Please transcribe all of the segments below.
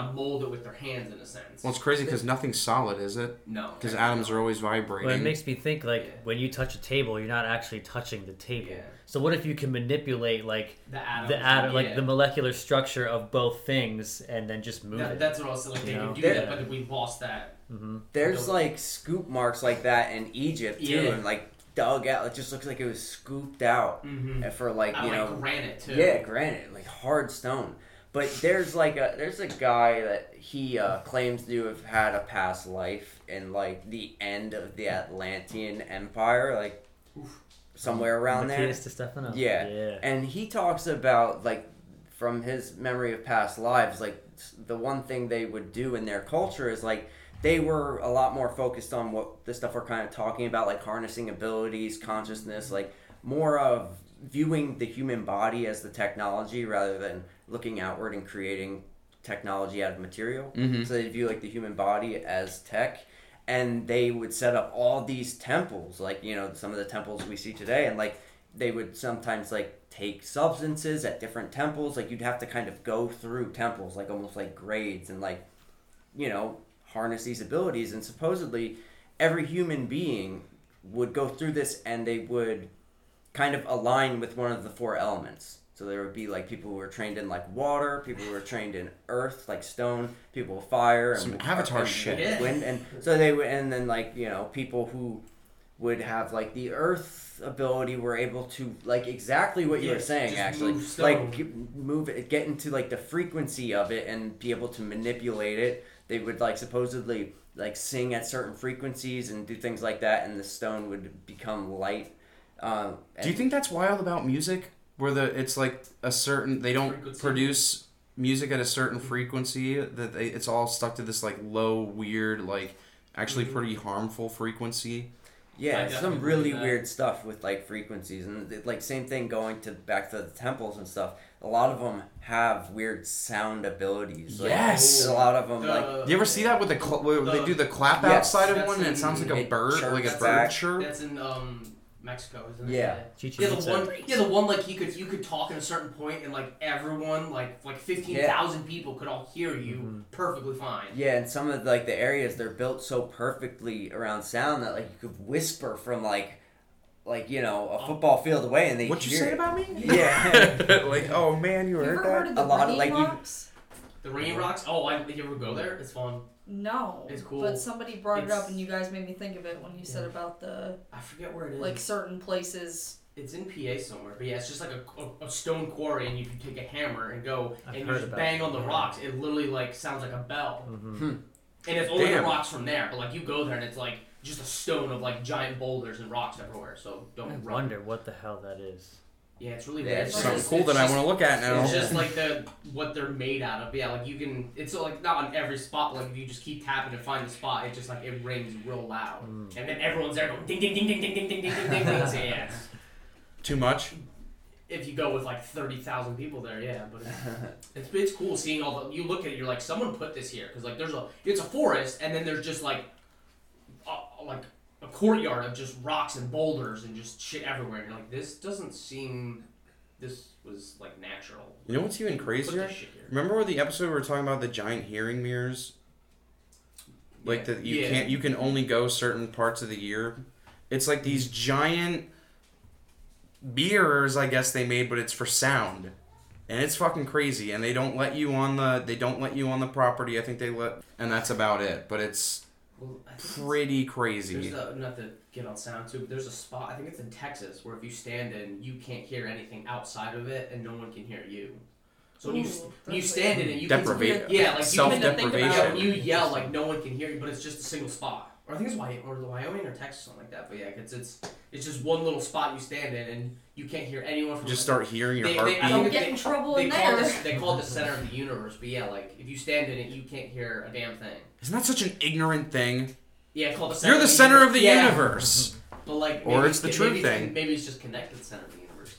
kind of mold it with their hands in a sense. Well, it's crazy because nothing's solid, is it? no, Because atoms are always vibrating. Well, it makes me think like Yeah. when you touch a table, you're not actually touching the table. Yeah. So what if you can manipulate like the atoms. the atom, like yeah. the molecular structure of both things, and then just move That, it? that's what I was saying. Like they You know? can do There- that, but we lost that. There's like scoop marks like that in Egypt too, Yeah. and like dug out. It just looks like it was scooped out Mm-hmm. for like I you like know granite too. Yeah, granite, like hard stone. But there's like a there's a guy that he uh, claims to have had a past life in like the end of the Atlantean Empire, like somewhere around there. Matthias Stefano. Yeah. Yeah. And he talks about like from his memory of past lives, like the one thing they would do in their culture is like they were a lot more focused on what the stuff we're kind of talking about, like harnessing abilities, consciousness, like more of viewing the human body as the technology rather than looking outward and creating technology out of material. Mhm. So they view like the human body as tech. And they would set up all these temples, like you know some of the temples we see today, and like they would sometimes like take substances at different temples. Like you'd have to kind of go through temples, like almost like grades, and like you know harness these abilities. And supposedly every human being would go through this, and they would kind of align with one of the four elements. So there would be like people who were trained in like water, people who were trained in earth, like stone, people with fire, Some and Avatar and shit. Yeah. Wind, and so they would, and then like you know people who would have like the earth ability were able to like exactly what you Yeah, were saying actually move like g- move it get into like the frequency of it and be able to manipulate it they would like supposedly like sing at certain frequencies and do things like that and the stone would become light um, Do you think that's wild about music? Where the it's like a certain they don't Frequency. produce music at a certain frequency that they, it's all stuck to this like low weird like actually Mm-hmm. pretty harmful frequency. Yeah, I it's definitely some really weird stuff with like frequencies and th- like same thing going to back to the temples and stuff. A lot of them have weird sound abilities. Like, Yes! a lot of them The- like You ever see that with the cl- where they do the clap Yes. outside of one and it sounds like a bird chirps like a bird chirp? That's in um Mexico, isn't it? Yeah. Chichen Yeah, the Itza. one, yeah, the one like you could you could talk at a certain point and like everyone like like fifteen thousand people could all hear you Mm-hmm. perfectly fine. Yeah, and some of like the areas they're built so perfectly around sound that like you could whisper from like like you know a football field away and they What you hear say it. about me? Yeah. like oh man, you You heard ever that? heard of the A lot of, Ringing like, you- Rocks? The Ringing Rocks. Oh, I did you ever go there? It's fun. No. It's cool. But somebody brought it up, and you guys made me think of it when you said about the I forget where it is. like certain places. it's in PA somewhere, but yeah, it's just like a, a, a stone quarry, and you can take a hammer and go I've and you just bang it, on the rocks. It literally like sounds like a bell, Mhm. and it's only Damn. the rocks from there. But like you go there, and it's like just a stone of like giant boulders and rocks everywhere. So don't I run. wonder what the hell that is. Yeah, it's really weird. it's It's Something just- cool it's that I want to look at now. It's just like the what they're made out of. Yeah, like you can. It's like not on every spot. But like if you just keep tapping and find the spot, it just like it rings real loud, Mm. and then everyone's there going ding ding ding ding ding ding ding ding ding ding. ding. So, yeah, Too much? if you go with like thirty thousand people there, yeah. But it's, it's it's cool seeing all the. You look at it, you're like, someone put this here because like there's a it's a forest, and then there's just like, a, like a courtyard of just rocks and boulders and just shit everywhere. And you're like, this doesn't seem. This was like natural. You know what's even crazier? this shit here. Remember the episode we were talking about the giant hearing mirrors? Like Yeah. that you Yeah. can't you can only go certain parts of the year. It's like these giant mirrors I guess they made, but it's for sound. And it's fucking crazy. And they don't let you on the they don't let you on the property. I think they let and that's about it. But it's Well, I think pretty There's crazy. a, not to get on sound too, but there's a spot. I think it's in Texas where if you stand in, you can't hear anything outside of it, and no one can hear you. So when you Ooh, when you stand in it, you can Deprivation. yeah, like Self you can, yeah, when deprivation. you yell like no one can hear you, but it's just a single spot. Or I think it's Wyoming or the Wyoming or Texas something like that. But yeah, it's it's it's just one little spot you stand in, and you can't hear anyone from Just start hearing your They- they- I heartbeat. Don't get they- in trouble They in call, there. it, they call it the center of the universe, but yeah, like if you stand in it, you can't hear a damn thing. Isn't that such an ignorant thing? Yeah, it's called the center. You're the of center of the yeah. universe. But like, Or it's the maybe truth it's- thing. Maybe it's just connected to the center of the universe.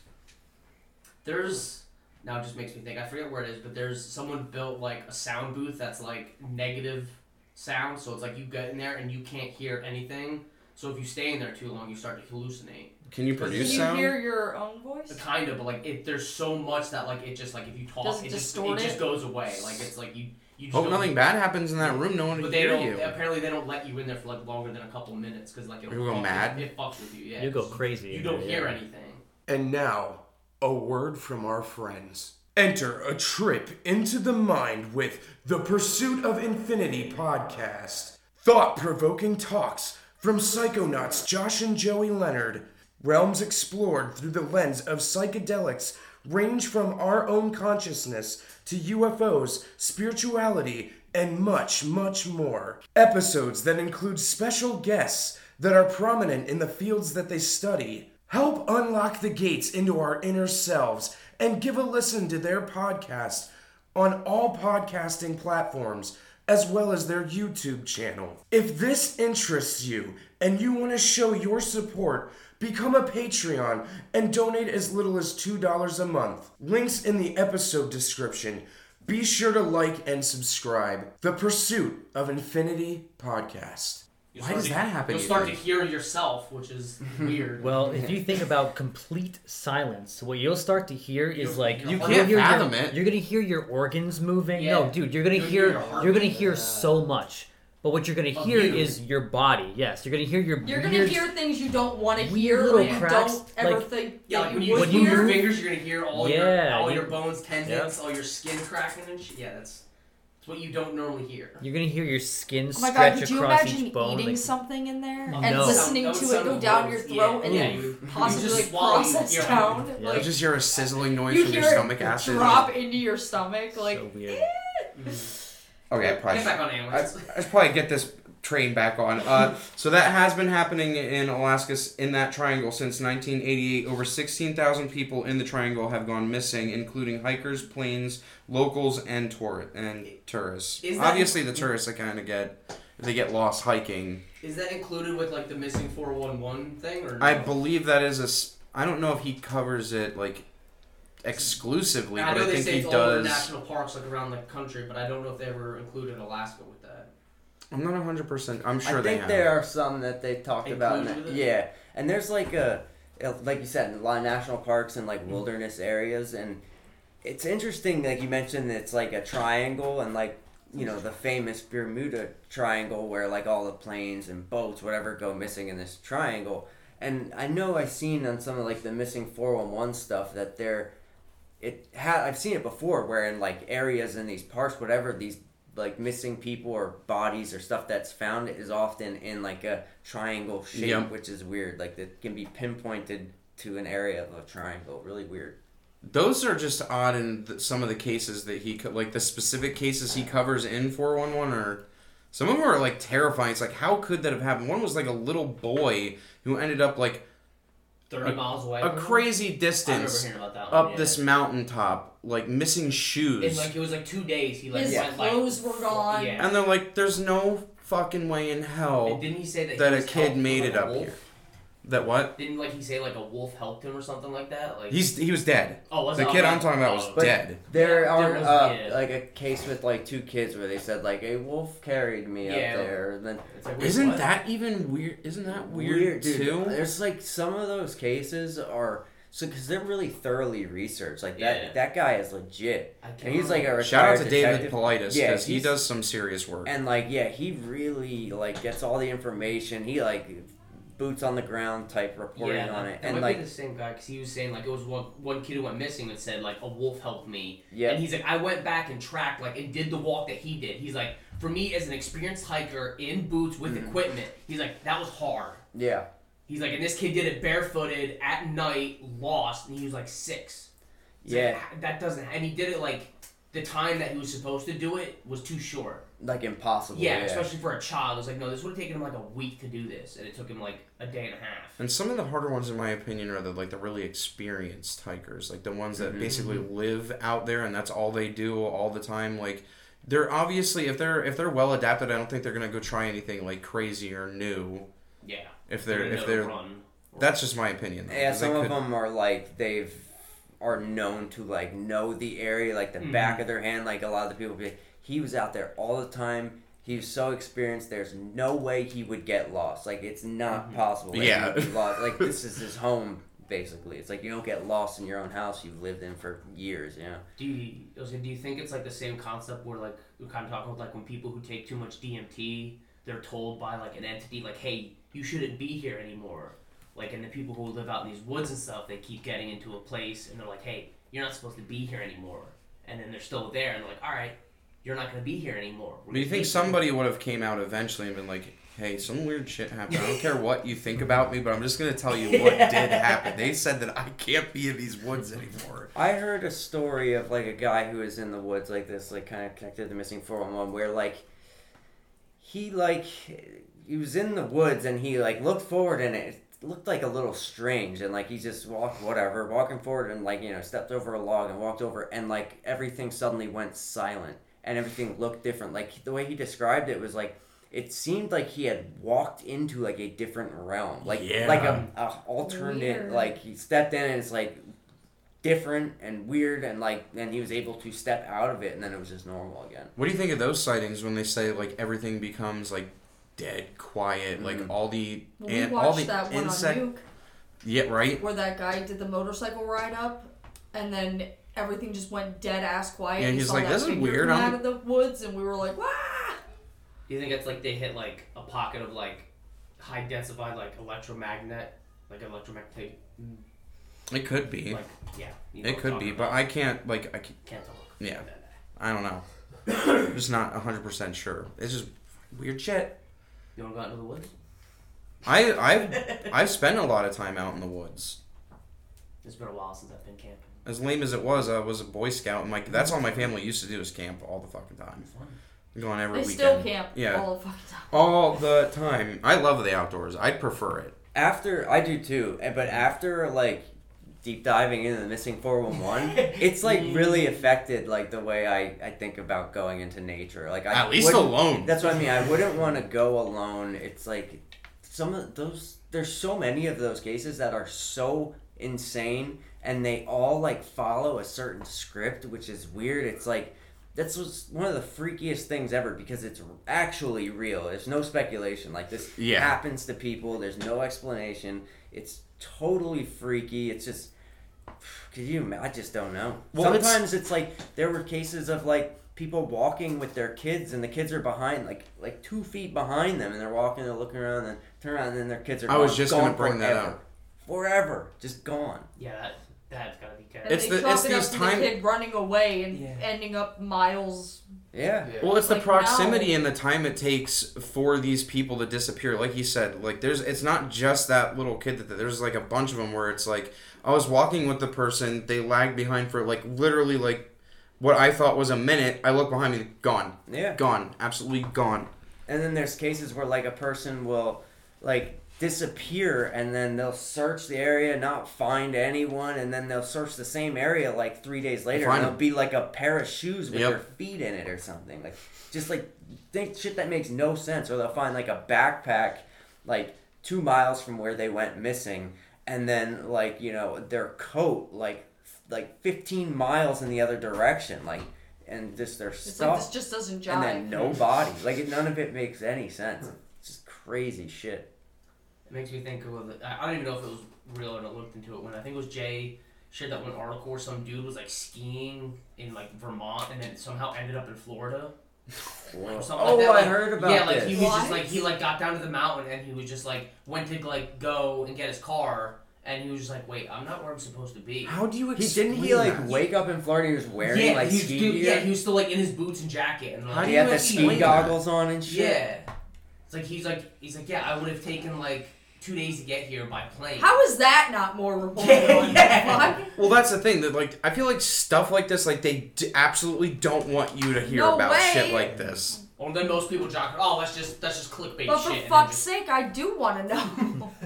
There's now it just makes me think. I forget where it is, but there's someone built like a sound booth that's like negative sound, so it's like you get in there and you can't hear anything. So if you stay in there too long, you start to hallucinate. Can you produce Can you sound? hear your own voice? Kind of, but like it, there's so much that like it just like if you talk, Does it it just it just goes away. Like it's like you You just Hope nothing bad happens in that room. No one But will they hear don't. you. Apparently, they don't let you in there for like longer than a couple minutes because like it'll You'll go fuck- mad? It, it fucks with you. Yeah. You go crazy You in don't there, hear yeah. anything. And now, a word from our friends. Enter a trip into the mind with the Pursuit of Infinity podcast. Thought provoking talks from psychonauts Josh and Joey Leonard. Realms explored through the lens of psychedelics range from our own consciousness to UFOs, spirituality, and much, much more. Episodes that include special guests that are prominent in the fields that they study. Help unlock the gates into our inner selves and give a listen to their podcast on all podcasting platforms as well as their YouTube channel. If this interests you and you want to show your support, become a Patreon and donate as little as $2 a month. Links in the episode description. Be sure to like and subscribe. The Pursuit of Infinity Podcast. You'll Why does to- that happen, You'll you start to hear yourself, which is weird. Well, if you think about complete silence, what you'll start to hear is You'll- like You you're can't gonna hear fathom your, it. You're gonna hear your organs moving. Yeah. No, dude, you're gonna You'll hear hear your you're gonna heartbeat. hear so much. But what you're gonna hear you. is your body. Yes, you're gonna hear your You're gonna hear things you don't want to weird hear, little or cracks, don't ever like- think yeah, that like when you you, would when you move your fingers, you're gonna hear all Yeah, your all you- your bones, tendons, all your skin cracking and shit. Yeah, that's It's what you don't normally hear. You're gonna hear your skin Oh my god, stretch could you across imagine each bone. eating like- something in there Oh, and no. listening That to it go down your throat Yeah, and yeah, then you- you possibly just like process your- down? Yeah. You Like just hear a sizzling noise you from hear your it stomach acid. drop into your stomach, like so weird. Eh. Mm-hmm. Okay, I probably. Get back on I. I should probably get this train back on. Uh, so that has been happening in Alaska in that triangle since 1988. Over 16,000 people in the triangle have gone missing, including hikers, planes, locals, and tour and tourists. Obviously, the tourists that kind of get if they get lost hiking. Is that included with like the missing 411 thing or? I believe that is a. I don't know if he covers it like exclusively, I but know I they think say he it's all over does. national parks like around the country, but I don't know if they ever included Alaska with that. I'm not 100. percent I'm sure I they think have. there are some that they talked about. in Included that- with it? yeah, and there's like a, like you said, a lot of national parks and Mm-hmm. like wilderness areas, and it's interesting. Like you mentioned, it's like a triangle, and like you know the famous Bermuda Triangle, where like all the planes and boats, whatever, go missing in this triangle. And I know I've seen on some of like the missing four one one stuff that they're, it had I've seen it before, where in like areas in these parks, whatever these like missing people or bodies or stuff that's found is often in like a triangle shape, Yep. which is weird. Like that can be pinpointed to an area of a triangle. Really weird. Those are just odd in th- some of the cases that he co- like the specific cases he covers in 411 or some of them are like terrifying. It's like how could that have happened? One was like a little boy who ended up like 30 miles away. a from them? crazy I remember distance hearing about that one, up yeah. this mountaintop, like missing shoes. And like it was like two days. He like His went like clothes were gone. Yeah. and they're like, there's no fucking way in And hell didn't he say that, that he a kid made it up wolf? here. That what? Didn't like he say like a wolf helped him or something like that? Like He's he was dead. oh, was The it? kid I'm talking about was oh, But- dead. There Yeah, are there was- uh, yeah. like a case with like two kids where they said like a wolf carried me Yeah. up there. And then It's like, wait, Isn't what? that even weird? Isn't that weird, dude. too? There's like some of those cases are so because they're really thoroughly researched. Like Yeah. that that guy is legit. I can't And he's like a remember. Shout out retired to David detective. Paulides Yeah, because he he's- does some serious work. And like, yeah, he really like gets all the information. He like boots on the ground type reporting yeah, on it, and might like, be the same guy because he was saying like it was one one kid who went missing and said like a wolf helped me, yeah, and he's like I went back and tracked like and did the walk that he did. He's like for me as an experienced hiker in boots with Mhm. equipment, he's like that was hard. yeah, He's like and this kid did it barefooted at night, lost, and he was like six. It's like, yeah, that doesn't, and he did it like the time that he was supposed to do it was too short. Like impossible. Yeah, Yeah, especially for a child. It's like, no, this would have taken him like a week to do this, and it took him like a day and a half. And some of the harder ones, in my opinion, are the like the really experienced hikers, like the ones that Mhm. basically live out there and that's all they do all the time. Like they're obviously if they're if they're well adapted, I don't think they're gonna go try anything like crazy or new. Yeah. If they're gonna if they're run. that's just my opinion. though, Yeah, 'cause they some of could- them are like they've are known to like know the area, like the Mhm. back of their hand. Like a lot of the people be, he was out there all the time. He was so experienced. There's no way he would get lost. Like it's not Mhm. possible. that Yeah. he would be lost. Like this is his home. Basically, it's like you don't get lost in your own house you've lived in for years. You know. Do you, I was gonna- do you think it's like the same concept where like we're kind of talking about like when people who take too much DMT, they're told by like an entity like, hey, you shouldn't be here anymore. Like, and the people who live out in these woods and stuff, they keep getting into a place and they're like, hey, you're not supposed to be here anymore. And then they're still there and they're like, all right, you're not gonna be here anymore. We're Do you think take somebody would have came out eventually and been like, "Hey, some weird shit happened. I don't care what you think about me, but I'm just gonna tell you what did happen." They said that I can't be in these woods anymore. I heard a story of like a guy who was in the woods like this, like kind of connected to the missing 411, where like he like he was in the woods and he like looked forward and it looked like a little strange and like he just walked whatever walking forward and like you know stepped over a log and walked over and like everything suddenly went silent and everything looked different like the way he described it was like it seemed like he had walked into like a different realm like Yeah. like a, a alternate Weird. like he stepped in and it's like different and weird and like then he was able to step out of it and then it was just normal again What do you think of those sightings when they say like everything becomes like dead, quiet, like Mhm. all the Well, we and all the that insect? Yeah, right. where that guy did the motorcycle ride up, and then everything just went dead ass quiet. Yeah, You he's saw like, that "This is figure weird, come I'm- out of the woods, and we were like, "Wow!" Do you think it's like they hit like a pocket of like high densified like electromagnet, like electromagnetic, It could be. like yeah. You know It what I'm could talking be, but about. I can't like I can't, can't talk. Yeah. I don't know. I'm just not 100% sure. It's just weird shit. You want to go out into the woods? I I've I've spent a lot of time out in the woods. It's been a while since I've been camping. As lame as it was, I was a Boy Scout, and like that's all my family used to do is camp all the fucking time. It's fun. Go on every They weekend. still camp Yeah. all the fucking time. All the time. I love the outdoors. I'd prefer it. after i do too eh, but after like deep diving into the missing 411 it's like really affected like the way i i think about going into nature like I At least alone. That's what I mean. I wouldn't want to go alone. It's like some of those. There's so many of those cases that are so insane, and they all like follow a certain script, which is weird. It's like that's was one of the freakiest things ever because it's actually real. There's no speculation. Like this Yeah. happens to people. There's no explanation. It's totally freaky. It's just. Could you? ima- I just don't know. Well, Sometimes it's like there were cases of like people walking with their kids and the kids are behind like like two feet behind them and they're walking they're looking around and turn around and then their kids are I was gone- just gone gonna bring that forever. up. forever just gone Yeah, that that's gotta be And careful. It's they the- chalk it's it up these to time- the kid running away and Yeah. ending up miles. yeah Well, it's the Like, proximity no. and the time it takes for these people to disappear. Like you said, like there's it's not just that little kid that there's like a bunch of them where it's like I was walking with the person, they lagged behind for like literally like what I thought was a minute. I look behind me, gone, yeah gone, absolutely gone. and then there's cases where like a person will like disappear and then they'll search the area not find anyone and then they'll search the same area like three days later Find and it'll them. be like a pair of shoes with Yep. their feet in it or something like just like think shit that makes no sense or they'll find like a backpack like two miles from where they went missing and then like you know their coat like like 15 miles in the other direction like and just their It's stuff like this just doesn't jive. and then no body. Like none of it makes any sense. It's just crazy shit. It makes me think of the, I I don't even know if it was real or not. Looked into it when I think it was Jay shared that one article where some dude was like skiing in like Vermont and then somehow ended up in Florida. Or something Oh, like that. I heard about yeah, like this. he was just like he like got down to the mountain and he was just like went to like go and get his car and he was just like, wait, I'm not where I'm supposed to be. How do you He didn't he like that? wake up in Florida? He was wearing yeah, like he was, ski dude, gear. yeah, he was still like in his boots and jacket and How like, do he you had the explain ski that? goggles on and shit. yeah. It's like he's like he's like yeah, I would have taken like two days to get here by plane. How is that not more reported Yeah, on? yeah. Fuck. Well, that's the thing that like I feel like stuff like this, like they d- absolutely don't want you to hear No about way. shit like this. Well, then most people jock. Oh, that's just that's just clickbait But shit. for and then fuck's just- sake, I do want to know.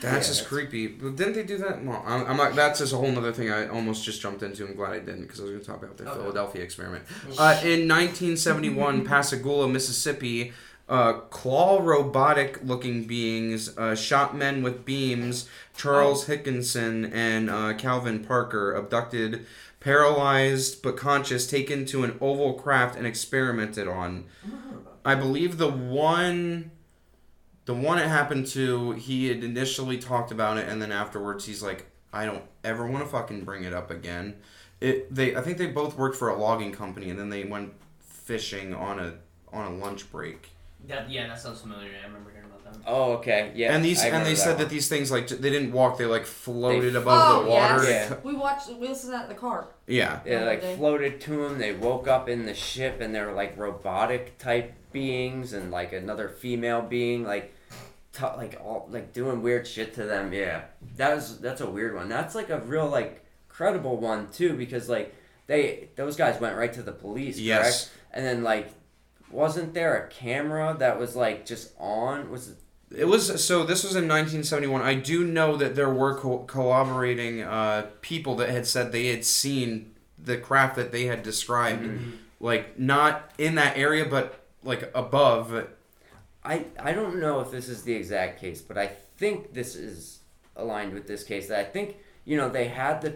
That's Yeah, just that's- creepy. But didn't they do that? Well, I'm, I'm not. That's just a whole other thing. I almost just jumped into. I'm glad I didn't because I was going to talk about the Okay. Philadelphia experiment. Uh, in 1971, Pascagoula, Mississippi, uh, claw robotic-looking beings uh, shot men with beams. Charles Hickinson and uh, Calvin Parker abducted, paralyzed but conscious, taken to an oval craft and experimented on. I believe the one the one it happened to, he had initially talked about it, and then afterwards he's like, I don't ever want to fucking bring it up again. It they I think they both worked for a logging company, and then they went fishing on a on a lunch break. That yeah, that sounds familiar. I remember hearing about that. Oh, okay, yeah. and these I and they remember said one. that these things like they didn't walk; they like floated They- above Oh, the water. yes. Yeah. We watched. We listened to that in the car. Yeah. Yeah, like Okay. floated to them. They woke up in the ship, and they're like robotic type beings, and like another female being, like, t- like all like doing weird shit to them. Yeah, that was that's a weird one. That's like a real like credible one too, because like they those guys went right to the police. Yes. Correct? And then like, wasn't there a camera that was like just on? Was it? It was so. This was in 1971. I do know that there were co- collaborating uh, people that had said they had seen the craft that they had described, like not in that area, but like above. I I don't know if this is the exact case, but I think this is aligned with this case. That I think you know they had the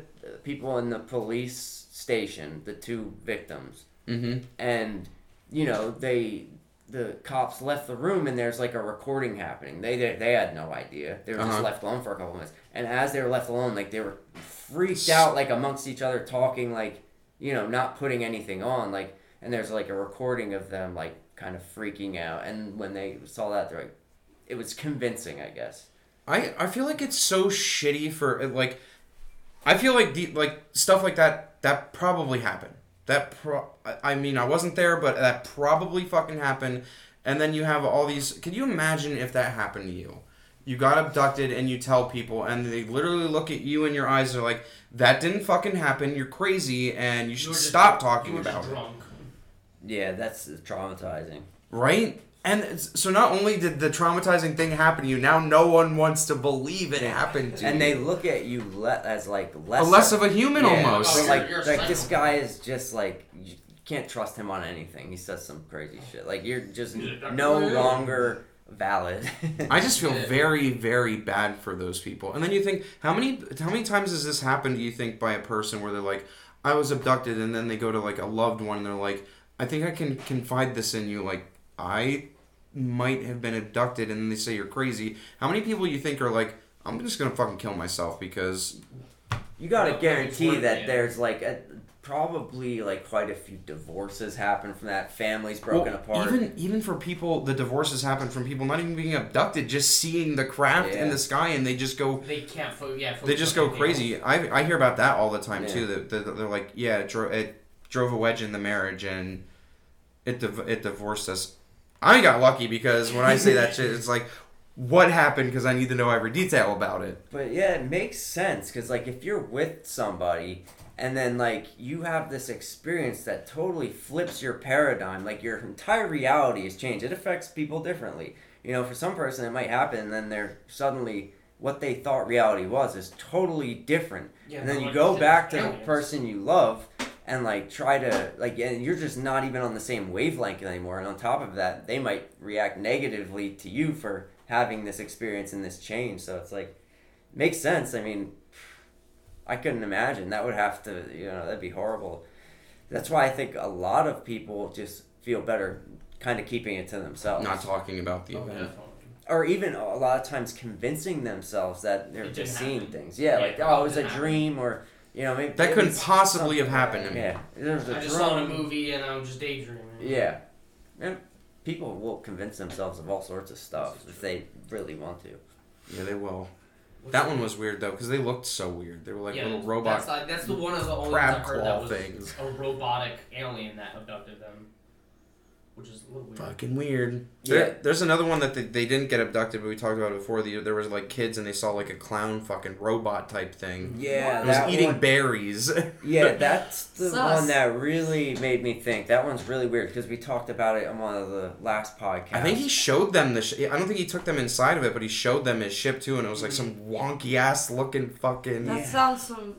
people in the police station, the two victims, Mm-hmm. and you know they the cops left the room and there's like a recording happening. They they, they had no idea. They were Uh-huh. just left alone for a couple minutes, and as they were left alone, like they were freaked out, like amongst each other, talking, like you know, not putting anything on, like. And there's like a recording of them like kind of freaking out, and when they saw that, they're like, it was convincing, I guess. I I feel like it's so shitty for like. I feel like the like stuff like that that probably happened. That pro. I- I mean, I wasn't there, but that probably fucking happened. And then you have all these. Can you imagine if that happened to you? You got abducted, and you tell people, and they literally look at you in your eyes. They're like, "That didn't fucking happen. You're crazy, and you should You were just- stop talking you were about just it." Yeah, that's traumatizing. Right? And so not only did the traumatizing thing happen to you, now no one wants to believe it happened to you. And you. they look at you le- as like less, a less of a human Yeah, almost. so, Oh, like, you're- you're like this guy is just like you can't trust him on anything. He says some crazy shit. Like you're just He's a doctor. no longer valid. I just feel Yeah. very, very bad for those people. And then you think, how many, how many times has this happened? Do you think by a person where they're like, I was abducted, and then they go to like a loved one, and they're like, I think I can confide this in you. Like I might have been abducted, and they say you're crazy. How many people you think are like, I'm just gonna fucking kill myself because you got to Well, guarantee that worth it. there's like a, probably like quite a few divorces happen from that. Families broken Well, apart. Even even for people, the divorces happen from people not even being abducted, just seeing the craft in the sky, and they just go, They can't. Fo- yeah. they just go anything crazy. I, I hear about that all the time Yeah. too. That, that they're like, yeah, it, dro- it drove a wedge in the marriage, and it div- it divorced us. I got lucky because when I say that shit, it's like, what happened? Because I need to know every detail about it. But yeah, it makes sense because like if you're with somebody and then like you have this experience that totally flips your paradigm, like your entire reality is changed. It affects people differently. You know, for some person it might happen, and then they're suddenly what they thought reality was is totally different. Yeah, and then but you go back to the person you love and like try to like and you're just not even on the same wavelength anymore. And on top of that they might react negatively to you for having this experience and this change. So it's like makes sense. I mean i couldn't imagine. That would have to you know that'd be horrible. That's why i think a lot of people just feel better kind of keeping it to themselves. Not talking about the Oh, event. or even a lot of times convincing themselves that they're just seeing happen. things. Yeah, Yeah, like oh it was a happen. dream or you know maybe That it couldn't possibly have happened to me. yeah there was a I just saw in a movie and I'm just daydreaming. Yeah. And people will convince themselves of all sorts of stuff if they really want to. Yeah, they will. What's That one was weird though because they looked so weird. They were like yeah, little robot. That's, like, that's the one of the only crab ones I've heard claw that was things. a robotic alien that abducted them, which is a little weird. Fucking weird. Yeah. There, there's another one that they, they didn't get abducted, but we talked about it before. The, there was like kids and they saw like a clown fucking robot type thing. Yeah, It was eating one, berries. Yeah, that's the Sus. one that really made me think. That one's really weird because we talked about it on one of the last podcasts. I think he showed them the. Sh- I don't think he took them inside of it, but he showed them his ship too, and it was like some wonky ass looking fucking. That sounds some.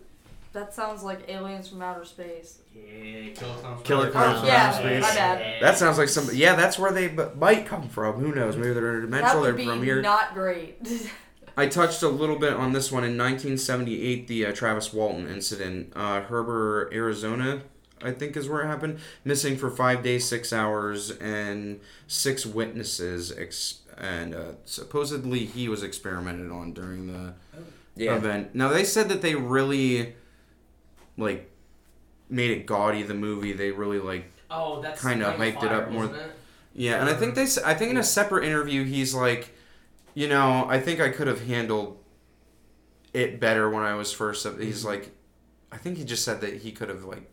That sounds like aliens from outer space. Yeah, killer clowns. from Killer clowns from outer space. my bad. That sounds like some. Yeah, that's where they b- might come from. Who knows? Maybe they're That interdimensional. would They're from here. not great. I touched a little bit on this one in 1978, the uh, Travis Walton incident. Uh, Heber, Arizona, I think is where it happened. Missing for five days, six hours, and six witnesses. Ex- and uh, supposedly he was experimented on during the yeah, event. Now they said that they really, like, made it gaudy. The movie they really like Oh, that's Kinda Ring of hyped it up more it? Yeah, and I think they. I think in a separate interview, he's like, you know, I think I could have handled it better when I was first. up." He's like, I think he just said that he could have like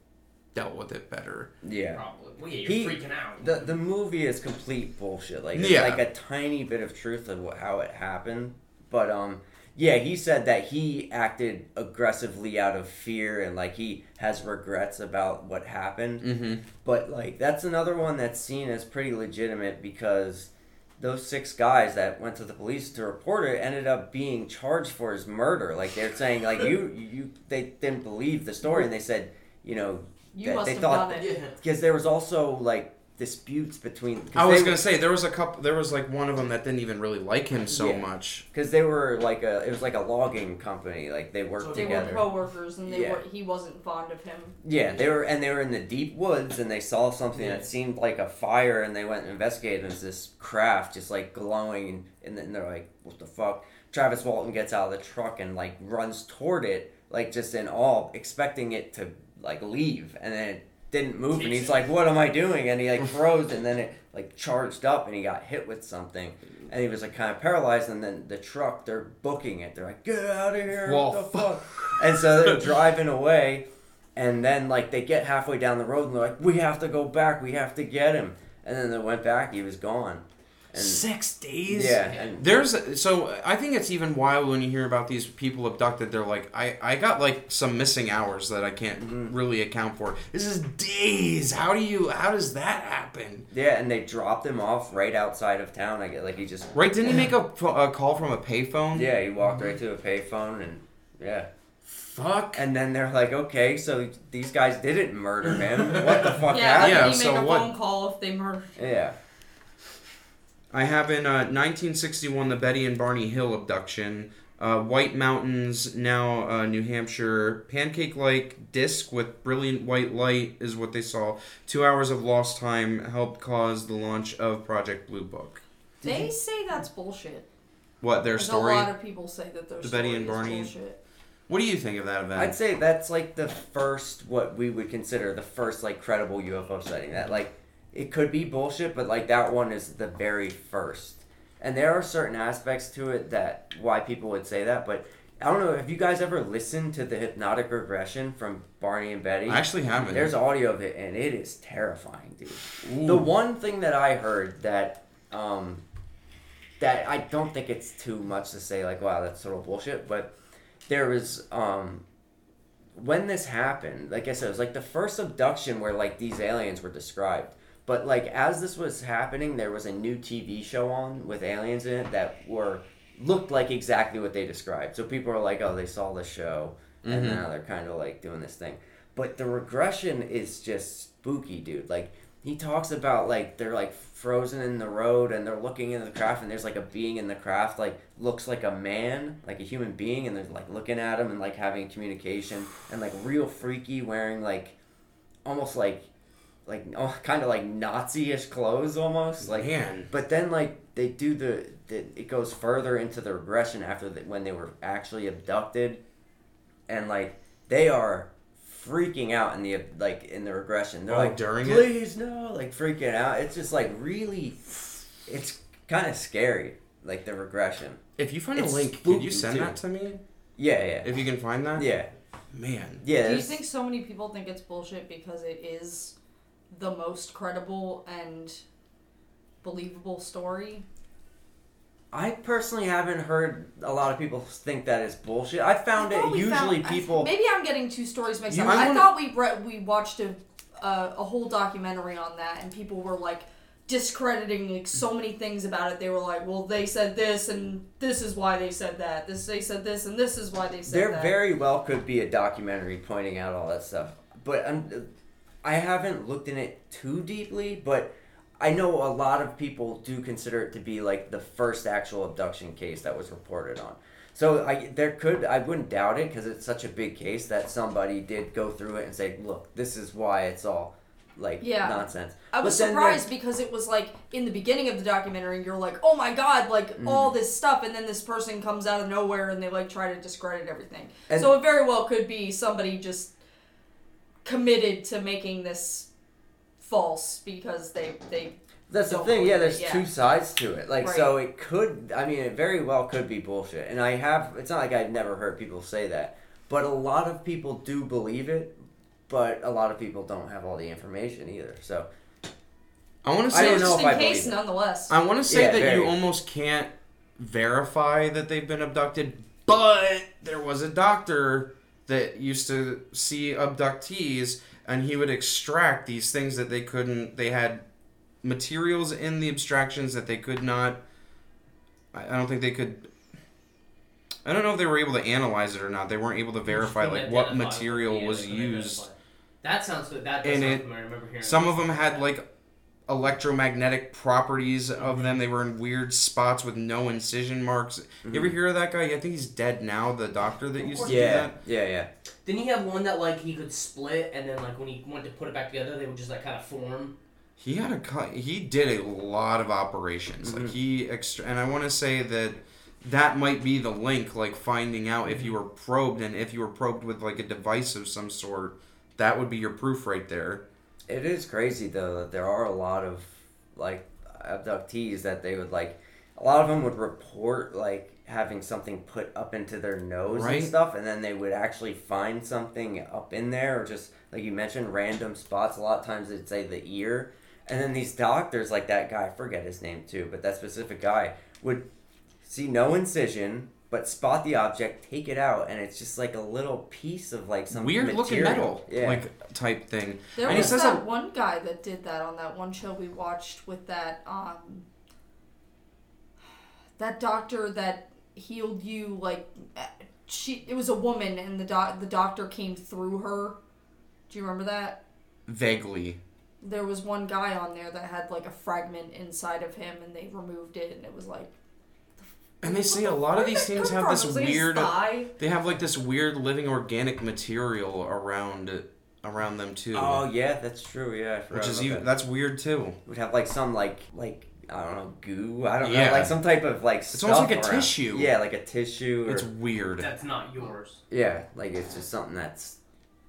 dealt with it better. Yeah. Probably. Well, yeah, you're He- freaking out. The the movie is complete bullshit. Like Yeah. like a tiny bit of truth of wh- how it happened. But um yeah, he said that he acted aggressively out of fear and like he has regrets about what happened. Mm-hmm. But like that's another one that's seen as pretty legitimate because those six guys that went to the police to report it ended up being charged for his murder. Like they're saying like you you they didn't believe the story and they said, you know, You that must they have thought done yeah. because there was also like disputes between. Cause I was gonna say there was a couple. There was like one of them that didn't even really like him so Yeah. much. because they were like a it was like a logging company. Like they worked So They together. were coworkers, and they Yeah. were. He wasn't fond of him. Yeah, they were, and they were in the deep woods, and they saw something Yeah. that seemed like a fire, and they went and investigated. And it was this craft just like glowing, and then they're like, "What the fuck?" Travis Walton gets out of the truck and like runs toward it, like just in awe, expecting it to like leave, and then it didn't move, and he's like, "What am I doing?" And he like froze, and then it like charged up, and he got hit with something. And he was like kind of paralyzed, and then the truck, they're booking it. They're like, "Get out of here! Well, what the fuck?" And so they're driving away, and then like they get halfway down the road and they're like, "We have to go back. We have to get him." And then they went back. He was gone. And Six days. yeah, and There's so I think it's even wild when you hear about these people abducted. They're like, I I got like some missing hours that I can't Mm-hmm. really account for. This is days. How do you? How does that happen? yeah, and they dropped him off right outside of town. I get like he just Right? Didn't he make a, pho- a call from a payphone? yeah he walked right to a payphone and yeah. Fuck. And then they're like, okay, so these guys didn't murder him. What the fuck yeah, happened? Yeah, how did so make a what- phone call if they murdered? Yeah. I have in uh, 1961 the Betty and Barney Hill abduction. Uh, White Mountains, now uh, New Hampshire. Pancake like disc with brilliant white light is what they saw. Two hours of lost time helped cause the launch of Project Blue Book. They say that's bullshit. What, their Like, story? A lot of people say that their The story Betty and is Barney- bullshit. What do you think of that event? I'd say that's like the first what we would consider the first like credible UFO sighting. That like it could be bullshit, but like that one is the very first. And there are certain aspects to it that why people would say that, but I don't know. Have you guys ever listened to the hypnotic regression from Barney and Betty? I actually haven't. There's audio of it, and it is terrifying, dude. Ooh. The one thing that I heard that um, that I don't think it's too much to say like wow that's total bullshit, but there was um, when this happened, like I said, it was like the first abduction where like these aliens were described. But like as this was happening, there was a new TV show on with aliens in it that were looked like exactly what they described. So people are like, oh, they saw the show, and Mhm. now they're kind of like doing this thing. But the regression is just spooky, dude. Like he talks about like they're like frozen in the road and they're looking in the craft and there's like a being in the craft like looks like a man like a human being and they're like looking at him and like having communication and like real freaky wearing like almost like like oh, kind of like nazi-ish clothes almost like Man. but then like they do the, the it goes further into the regression after the, when they were actually abducted and like they are freaking out in the like in the regression they're Oh, like during it? please no like freaking out it's just like really it's kind of scary like the regression If you find It's a link, could you send too. that to me? yeah yeah If you can find that? yeah Man. yeah Do you think so many people think it's bullshit because it is the most credible and believable story? I personally haven't heard a lot of people think that is bullshit. I found I it usually found- people. maybe I'm getting two stories mixed up. I thought we re- we watched a uh, a whole documentary on that, and people were like discrediting like so many things about it. They were like, "Well, they said this, and this is why they said that. This they said this, and this is why they said there that." There very well could be a documentary pointing out all that stuff, but I'm, I haven't looked in it too deeply. But I know a lot of people do consider it to be like the first actual abduction case that was reported on. So I there could I wouldn't doubt it because it's such a big case that somebody did go through it and say, look, this is why it's all like Yeah. nonsense. I was surprised because it was like in the beginning of the documentary, you're like, "Oh my god!" Like all Mm. this stuff, and then this person comes out of nowhere and they like try to discredit everything. And- so it very well could be somebody just committed to making this false because they they That's the thing. Yeah, there's it, yeah. two sides to it. Like, Right. so it could. I mean, it very well could be bullshit. And I have. It's not like I've never heard people say that, but a lot of people do believe it. But a lot of people don't have all the information either. So I want to I say don't know if I case believe nonetheless. I want to say Yeah, that you almost can't verify that they've been abducted, but there was a doctor that used to see abductees and he would extract these things that they couldn't they had materials in the abstractions that they could not I don't think they could I don't know if they were able to analyze it or not. They weren't able to verify like what material was used. That sounds good. That does And sound it- familiar. I remember hearing Some of them had like electromagnetic properties of them. They were in weird spots with no incision marks. You ever hear of that guy? I think he's dead now. The doctor that used to do yeah, that. yeah, yeah. Didn't he have one that like he could split and then like when he went to put it back together, they would just like kind of form? He had a cut. He did a lot of operations. Like he extra, and I want to say that that might be the link. Like finding out if you were probed and if you were probed with like a device of some sort. That would be your proof right there. It is crazy though that there are a lot of like abductees that they would like. A lot of them would report like having something put up into their nose Right. and stuff, and then they would actually find something up in there, or just like you mentioned, random spots. A lot of times they'd say the ear, and then these doctors, like that guy, I forget his name too, but that specific guy would see no incision. But spot the object, take it out, and it's just like a little piece of like some Weird looking metal, Yeah. like type thing. There and he was says that that- one guy that did that on that one show we watched with that um that doctor that healed you like she it was a woman and the doc the doctor came through her. Do you remember that? Vaguely. There was one guy on there that had like a fragment inside of him and they removed it and it was like And they say a lot of these things have this It was like his weird. thigh. They have like this weird living organic material around around them too. Oh yeah, that's true. Yeah, I forgot which is about even that. that's weird too. would have like some like like I don't know goo. I don't Yeah. know like some type of like. It's almost like a around. tissue. Yeah, like a tissue. Or, It's weird. That's not yours. yeah, like it's just something that's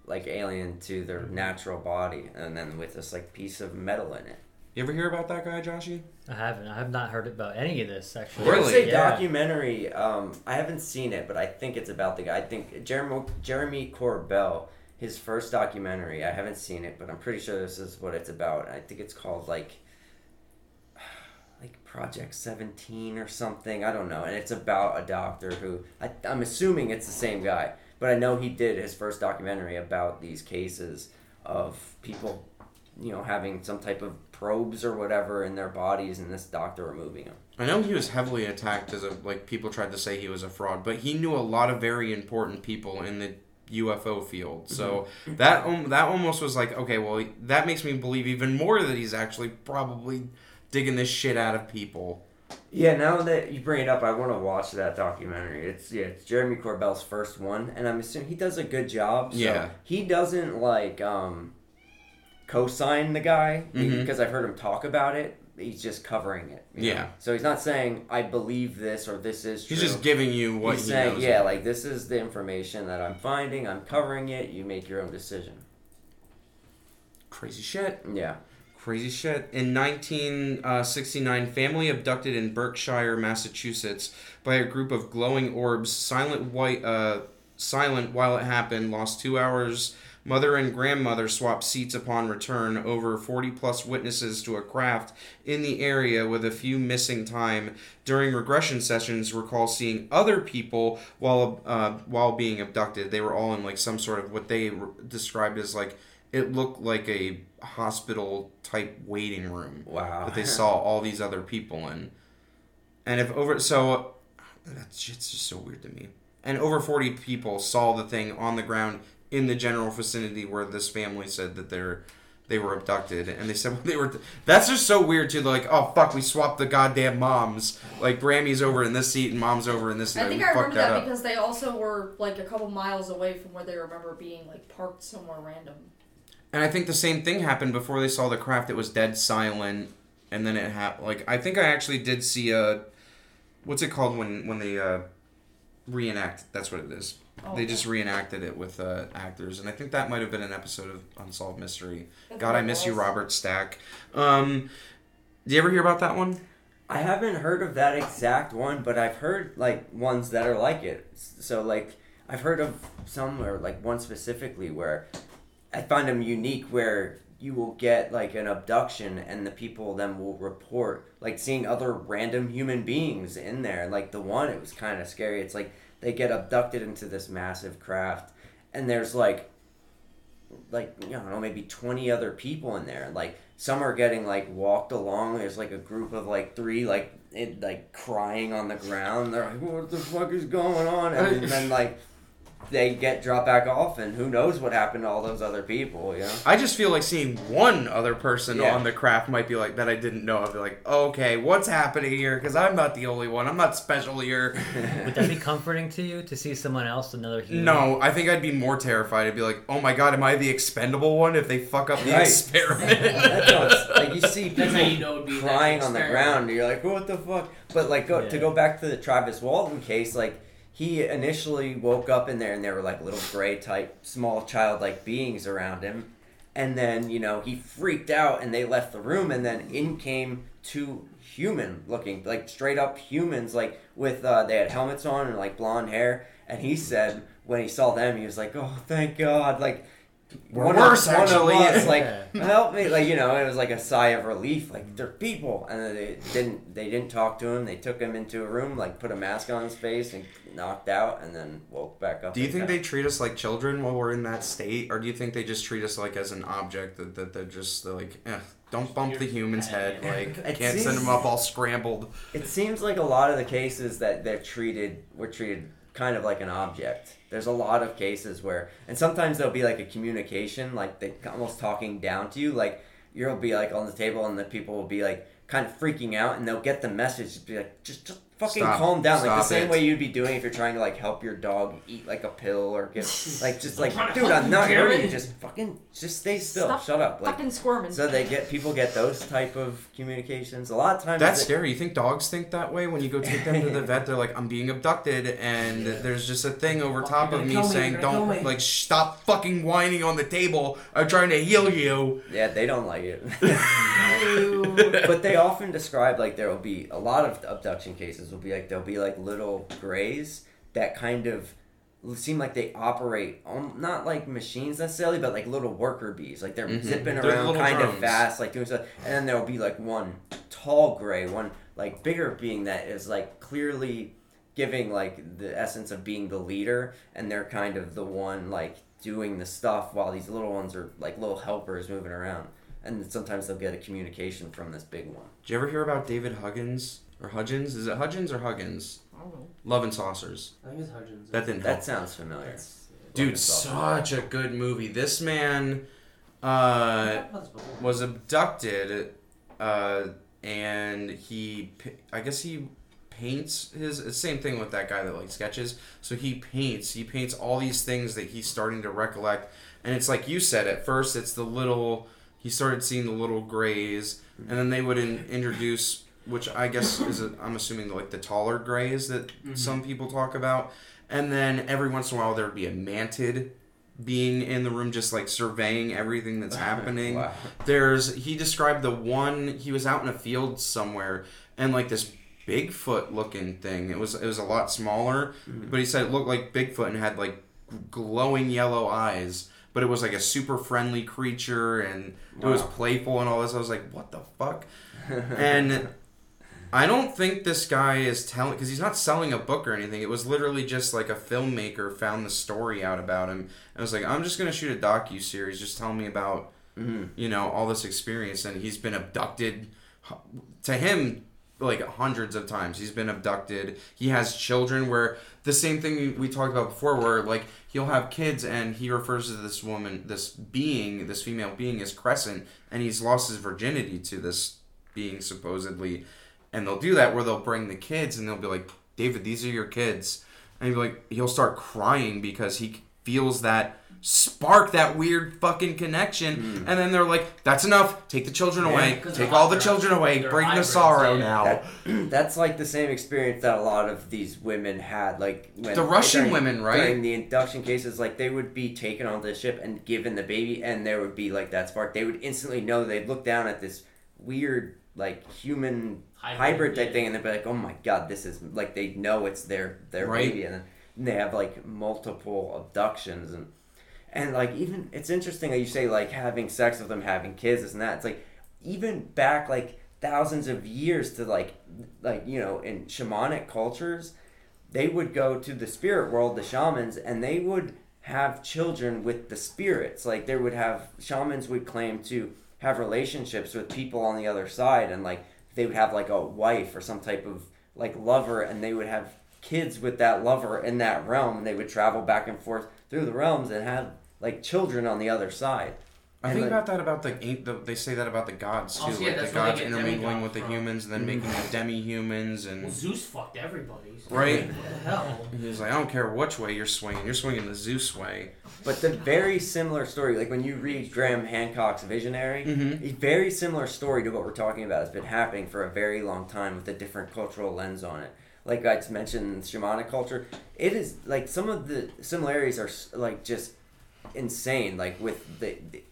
like alien to their natural body, and then with this like piece of metal in it. You ever hear about that guy, Joshy? I haven't. I have not heard about any of this actually. Really? It's a Yeah. documentary. Um, I haven't seen it, but I think it's about the guy. I think Jeremy Jeremy Corbell. His first documentary. I haven't seen it, but I'm pretty sure this is what it's about. I think it's called like like Project 17 or something. I don't know. And it's about a doctor who I, I'm assuming it's the same guy, but I know he did his first documentary about these cases of people, you know, having some type of probes or whatever in their bodies, and this doctor removing them. I know he was heavily attacked as a like people tried to say he was a fraud, but he knew a lot of very important people in the UFO field. So that um, that almost was like okay, well that makes me believe even more that he's actually probably digging this shit out of people. Yeah, now that you bring it up, I want to watch that documentary. It's yeah, it's Jeremy Corbell's first one, and I'm assuming he does a good job. So Yeah. he doesn't like um co-sign the guy Mhm. because I've heard him talk about it. He's just covering it. you know? Yeah. So he's not saying I believe this or this is true. He's just giving you what He's he saying, knows. yeah, like this is the information that I'm finding. I'm covering it. You make your own decision. Crazy shit. Yeah. Crazy shit. In 1969, family abducted in Berkshire, Massachusetts, by a group of glowing orbs. Silent white, uh, silent while it happened. Lost two hours. Mother and grandmother swapped seats upon return. Over 40 plus witnesses to a craft in the area with a few missing time. During regression sessions, recall seeing other people while uh, while being abducted. They were all in like some sort of what they re- described as like it looked like a hospital type waiting room Wow. that they saw all these other people in. And if over so that shit's just so weird to me. And over 40 people saw the thing on the ground in the general vicinity where this family said that they're they were abducted and they said they were that's just so weird too They're like oh fuck we swapped the goddamn moms like Grammy's over in this seat and mom's over in this seat I think I remember that, up. because they also were like a couple miles away from where they remember being like parked somewhere random. And I think the same thing happened before they saw the craft. It was dead silent, and then it happened. Like I think I actually did see a, what's it called when when they uh, reenact? That's what it is. Oh, They just reenacted it with uh, actors, and I think that might have been an episode of Unsolved Mystery. God, I it miss you. Robert Stack. Um, do you ever hear about that one? I haven't heard of that exact one, but I've heard like ones that are like it. So like I've heard of some or like one specifically where I find them unique where you will get like an abduction and the people then will report like seeing other random human beings in there. Like the one it was kind of scary. It's like they get abducted into this massive craft and there's like like you don't know, maybe twenty other people in there. Like some are getting like walked along. There's like a group of like three like it, like crying on the ground. They're like, "What the fuck is going on?" And then like they get dropped back off, and who knows what happened to all those other people? You know. I just feel like seeing one other person Yeah. on the craft might be like that I didn't know. I'd be like, okay, what's happening here? Because I'm not the only one. I'm not special here. Would that be comforting to you to see someone else, another human? No, I think I'd be more terrified. I'd be like, oh my god, am I the expendable one if they fuck up the Right. experiment? That's like you see people That's how you know be crying on the ground. And you're like, what the fuck? But like, go, to go back to the Travis Walton case, like he initially woke up in there and there were like little gray type, small childlike beings around him, and then you know he freaked out and they left the room, and then in came two human looking, like straight up humans, like with uh, they had helmets on and like blonde hair, and he said when he saw them, he was like, oh thank God, like. We're one worse, of, one of actually. us, like help me like you know it was like a sigh of relief like they're people. And then they didn't they didn't talk to him. They took him into a room like put a mask on his face and knocked out and then woke back up Do you think and they treat us like children while we're in that state, or do you think they just treat us like as an object that, that they're just they're like, eh, don't bump the human's head, like It can't send seems- them up all scrambled. it seems like a lot of the cases that they're treated were treated kind of like an object. There's a lot of cases where and sometimes there'll be like a communication like they almost talking down to you like you'll be like on the table and the people will be like kind of freaking out and they'll get the message just be like just just fucking Stop. calm down like the same it. way you'd be doing if you're trying to like help your dog eat like a pill or get like just like trying to dude i'm not damn hurting it." you just fucking just stay still Stop shut up like Fucking squirming. so they get people get those type of communications a lot of times That's they- scary. You think dogs think that way when you go take them to the vet? They're like, I'm being abducted, and there's just a thing over Fuck, top of me kill me, saying, don't kill me." like stop fucking whining on the table. I'm trying to heal you. yeah they don't like it but they often describe like there will be a lot of abduction cases will be like there'll be like little grays that kind of seem like they operate on not like machines necessarily but like little worker bees. Like they're Mhm. zipping They're around kind of fast like doing stuff. And then there'll be like one tall gray one like bigger being that is like clearly giving like the essence of being the leader. And they're kind of the one like doing the stuff while these little ones are like little helpers moving around. And sometimes they'll get a communication from this big one. Did you ever hear about David Huggins or Hudgens? Is it Hudgens or Huggins? I don't know. Love and Saucers. I think it's Hudgens. That didn't help. that sounds familiar That's- Dude, Love and Saucers. such a good movie. This man uh, Talked about this before. was abducted, uh, and he, I guess he paints his same thing with that guy that like sketches. So he paints, he paints all these things that he's starting to recollect, and it's like you said at first, it's the little. He started seeing the little grays, and then they would in, introduce, which I guess is a, I'm assuming like the taller grays that mm-hmm. some people talk about, and then every once in a while there would be a mantid being in the room just like surveying everything that's happening. Wow. there's he described the one he was out in a field somewhere and like this bigfoot looking thing. It was it was a lot smaller mm-hmm. but he said it looked like bigfoot and had like glowing yellow eyes but it was like a super friendly creature and it was playful and all this. I was like what the fuck? And I don't think this guy is telling because he's not selling a book or anything. It was literally just like a filmmaker found the story out about him and was like, "I'm just gonna shoot a docu series. Just tell me about Mhm. you know all this experience." And he's been abducted. To him, like hundreds of times, he's been abducted. He has children. Where the same thing we- we talked about before, where like he'll have kids and he refers to this woman, this being, this female being as Crescent, and he's lost his virginity to this being supposedly and they'll do that where they'll bring the kids and they'll be like david these are your kids and he'll be like he'll start crying because he feels that spark, that weird fucking connection, and then they're like, "That's enough. Take the children away. Take all the hy- children away. Bring the sorrow yeah. now." That, that's like the same experience that a lot of these women had, like when, The Russian during- women, right? During the induction cases, like they would be taken on the ship and given the baby, and there would be like that spark. They would instantly know. They'd look down at this weird, like human Hybrid, hybrid, type yeah. thing, and they'd be like, "Oh my god, this is like they know it's their their Right. baby," and then they have like multiple abductions and and like even it's interesting that you say like having sex with them, having kids, this and that. It's like even back like thousands of years to like like you know in shamanic cultures, they would go to the spirit world, the shamans, and they would have children with the spirits. Like they would have shamans would claim to have relationships with people on the other side, and like they would have like a wife or some type of like lover, and they would have kids with that lover in that realm, and they would travel back and forth through the realms and have like children on the other side. I And, think like, about that about the, ain't- the they say that about the gods too, Oh, so yeah, like the that's where they gods intermingling demigods with the humans and then making the demi-humans Well, and Zeus fucked everybody. so Right. What the hell? he's like, I don't care which way you're swinging, you're swinging the Zeus way. But the very similar story, like when you read Graham Hancock's Visionary, Mhm. a very similar story to what we're talking about has been happening for a very long time with a different cultural lens on it. Like I just mentioned, shamanic culture, it is like some of the similarities are like just insane. Like with the, the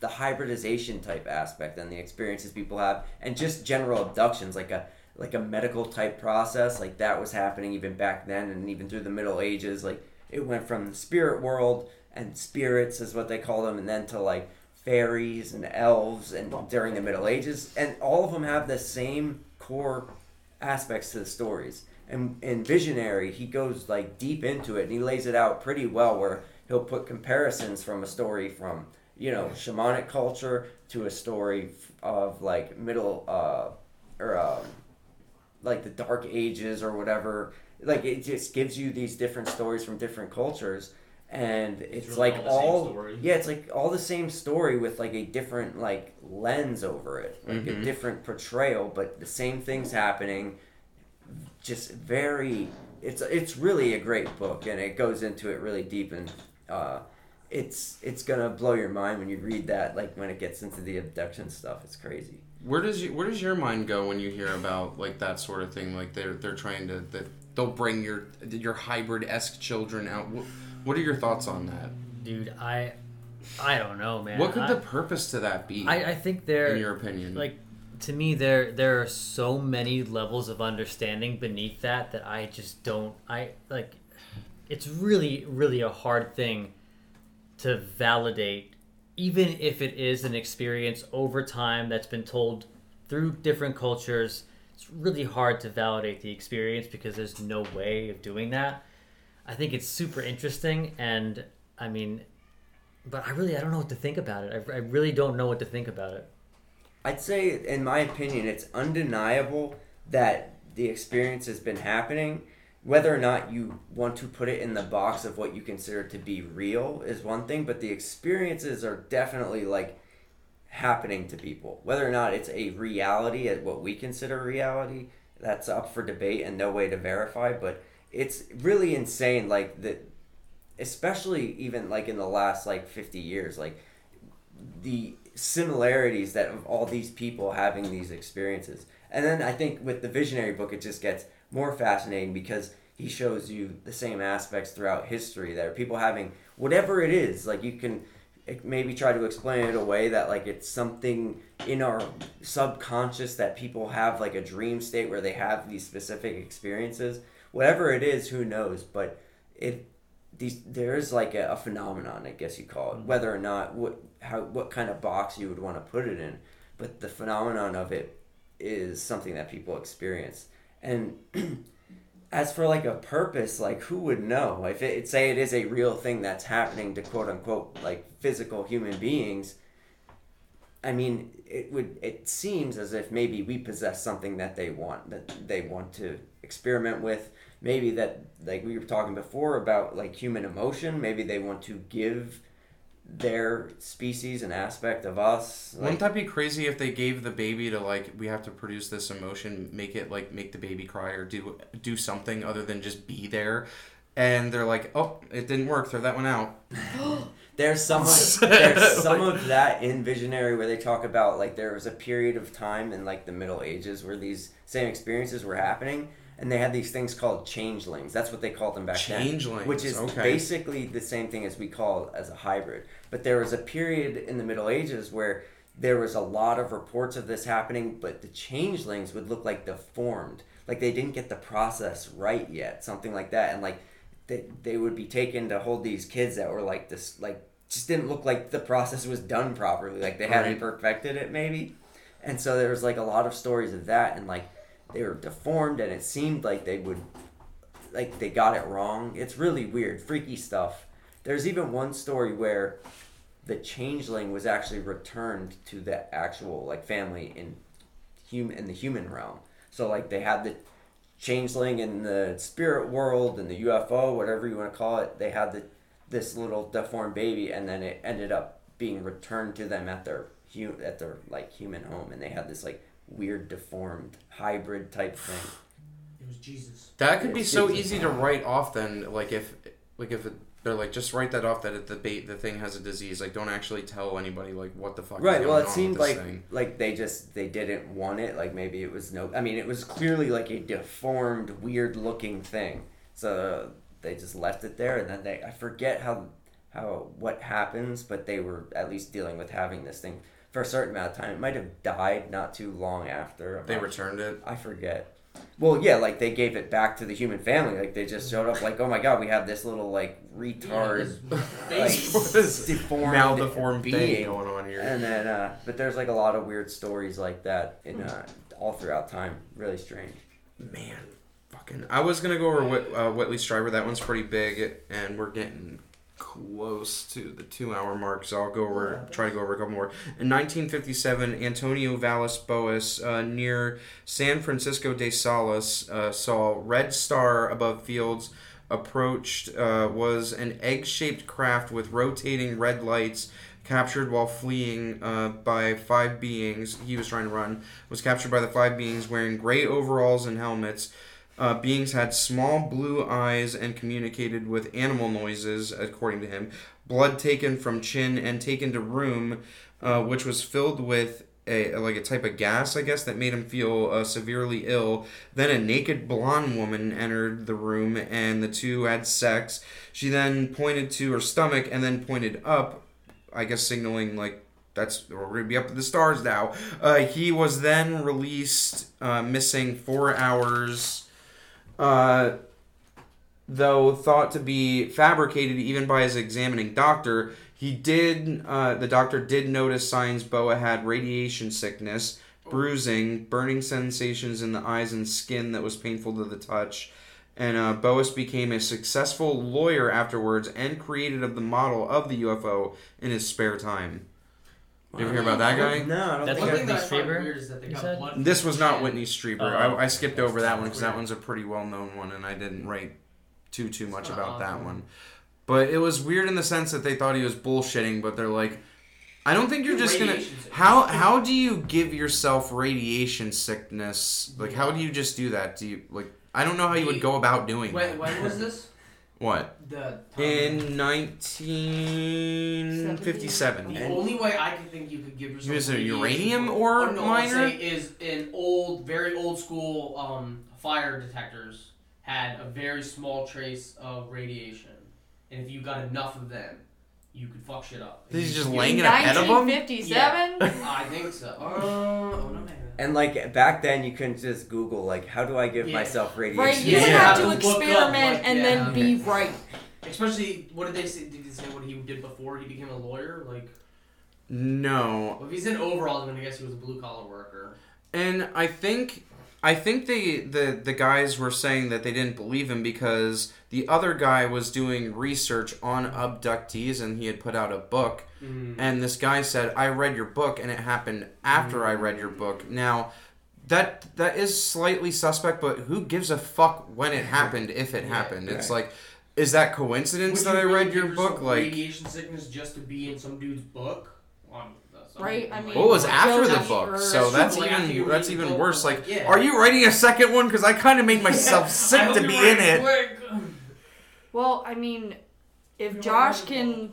the hybridization type aspect and the experiences people have, and just general abductions, like a like a medical type process, like that was happening even back then, and even through the Middle Ages. Like it went from the spirit world and spirits is what they call them, and then to like fairies and elves, and during the Middle Ages, and all of them have the same core aspects to the stories. And in Visionary, he goes like deep into it, and he lays it out pretty well, where he'll put comparisons from a story from you know shamanic culture to a story of like middle uh, or um, like the Dark Ages or whatever. Like it just gives you these different stories from different cultures, and it's, really like all the same all story. yeah, it's like all the same story with like a different like lens over it, like Mhm. a different portrayal, but the same things happening. Just very, it's it's really a great book, and it goes into it really deep, and uh, it's it's gonna blow your mind when you read that. Like when it gets into the abduction stuff, it's crazy. Where does you, where does your mind go when you hear about like that sort of thing? Like they're they're trying to that they'll bring your your hybrid esque children out. What, what are your thoughts on that? Dude, I I don't know, man. what could I, the purpose to that be? I, I think there in your opinion, like to me there there are so many levels of understanding beneath that that I just don't I like it's really really a hard thing to validate even if it is an experience over time that's been told through different cultures. It's really hard to validate the experience because there's no way of doing that. I think it's super interesting and I mean but I really I don't know what to think about it. I, I really don't know what to think about it. I'd say, in my opinion, it's undeniable that the experience has been happening. Whether or not you want to put it in the box of what you consider to be real is one thing, but the experiences are definitely like happening to people. Whether or not it's a reality at what we consider reality, that's up for debate and no way to verify, but it's really insane like that especially even like in the last like 50 years like the similarities that of all these people having these experiences. And then I think with the visionary book, it just gets more fascinating because he shows you the same aspects throughout history that are people having whatever it is. Like you can eh, maybe try to explain it away that like it's something in our subconscious that people have like a dream state where they have these specific experiences. Whatever it is, who knows? But it these there is like a, a phenomenon, I guess you call it. Whether or not what how what kind of box you would want to put it in, but the phenomenon of it is something that people experience. And as for like a purpose, like who would know? If it say it is a real thing that's happening to quote unquote like physical human beings, I mean, it would. It seems as if maybe we possess something that they want, that they want to experiment with. Maybe that, like we were talking before about, like human emotion. Maybe they want to give their species and aspect of us. Wouldn't that be crazy if they gave the baby to like we have to produce this emotion, make it like make the baby cry or do do something other than just be there? and they're like, "Oh, it didn't work. Throw that one out." There's some of, there's some of that in Visionary where they talk about like there was a period of time in like the Middle Ages where these same experiences were happening, and they had these things called changelings. That's what they called them back Changelings, then, which is okay. basically the same thing as we call as a hybrid. But there was a period in the Middle Ages where there was a lot of reports of this happening, but the changelings would look like deformed, like they didn't get the process right yet, something like that, and like they, they would be taken to hold these kids that were like this like just didn't look like the process was done properly like they hadn't Right. perfected it maybe and so there was like a lot of stories of that and like they were deformed and it seemed like they would like they got it wrong. It's really weird freaky stuff. There's even one story where the changeling was actually returned to the actual like family in human in the human realm. So like they had the changeling in the spirit world and the UFO, whatever you want to call it, they had the this little deformed baby, and then it ended up being returned to them at their at their like human home, and they had this like weird deformed hybrid type thing. It was Jesus. That could be so It's- easy to write off. Then, like if, like if it, they're like, just write that off that it, the bait, the thing has a disease. Like, don't actually tell anybody like what the fuck. is Right. going Well, it on seemed this like thing. like they just they didn't want it. Like maybe it was no. I mean, it was clearly like a deformed, weird looking thing. So they just left it there, and then they I forget how how what happens, but they were at least dealing with having this thing for a certain amount of time. It might have died not too long after. I'm they not returned it. I forget. Well, yeah, like they gave it back to the human family. Like they just showed up, like, oh my god, we have this little like retard, Yeah, like this What is deformed, maldeformed thing being. going on here. And then, uh, but there's like a lot of weird stories like that in uh, all throughout time. Really strange. Man, fucking. I was gonna go over Whit, uh, Whitley Strieber. That one's pretty big, and we're getting close to the two-hour mark. So I'll go over, try to go over a couple more. In 1957, Antonio Vilas Boas, uh, near San Francisco de Salas, uh, saw red star above fields. Approached uh, was an egg-shaped craft with rotating red lights captured while fleeing uh, by five beings he was trying to run was captured by the five beings wearing gray overalls and helmets uh, beings had small blue eyes and communicated with animal noises according to him. Blood taken from chin and taken to room uh, which was filled with a like a type of gas i guess that made him feel uh, severely ill. Then a naked blonde woman entered the room and the two had sex. She then pointed to her stomach and then pointed up I guess signaling like that's we're gonna be up to the stars now. Uh, he was then released, uh, missing four hours, uh, though thought to be fabricated even by his examining doctor. He did. Uh, the doctor did notice signs Boa had radiation sickness, bruising, burning sensations in the eyes and skin that was painful to the touch. And uh, Boas became a successful lawyer afterwards and created of the model of the UFO in his spare time. You ever hear about that guy? No, I don't That's think. thing that I Whitley find Strieber, weird is that they got blood. This was not. Whitley Strieber. Oh. I, I skipped oh, over that one because that one's a pretty well known one, and I didn't write too too much not about that one. But it was weird in the sense that they thought he was bullshitting, but they're like, I don't think you're just gonna. How how do you give yourself radiation sickness? Like, how do you just do that? Do you like? I don't know how you would go about doing When, that. when was this? What The in 1957? The only way I could think you could give yourself He was a uranium from- ore or no, miner? I'll say is an old, very old school um, fire detectors had a very small trace of radiation, and if you got enough of them, you could fuck shit up. If He's you- just you- laying in a bed of them. 1957? I think so. Uh, oh, no, maybe. And like back then, you couldn't just Google like, how do I give Yeah. myself radiation? Right, you Yeah. would Yeah. have to Look up, experiment like, and yeah, then be right. Especially, what did they say? Did they say what he did before he became a lawyer? Like, No, well, if he's in overalls, then I'm gonna guess he was a blue collar worker. And I think I think they the the guys were saying that they didn't believe him because the other guy was doing research on abductees and he had put out a book Mm. and this guy said I read your book and it happened after I read your book. Now that that is slightly suspect but who gives a fuck when it happened if it Yeah, happened. It's like is that coincidence Would that I really read your book like radiation sickness just to be in some dude's book? That's- Right, I mean- What was after the book? Dasher. So That's that's like, even that's even book, worse. like, Like, yeah. are you writing a second one? Because I kind of made myself I sick to be in it. quick. Well, I mean, if You are Josh can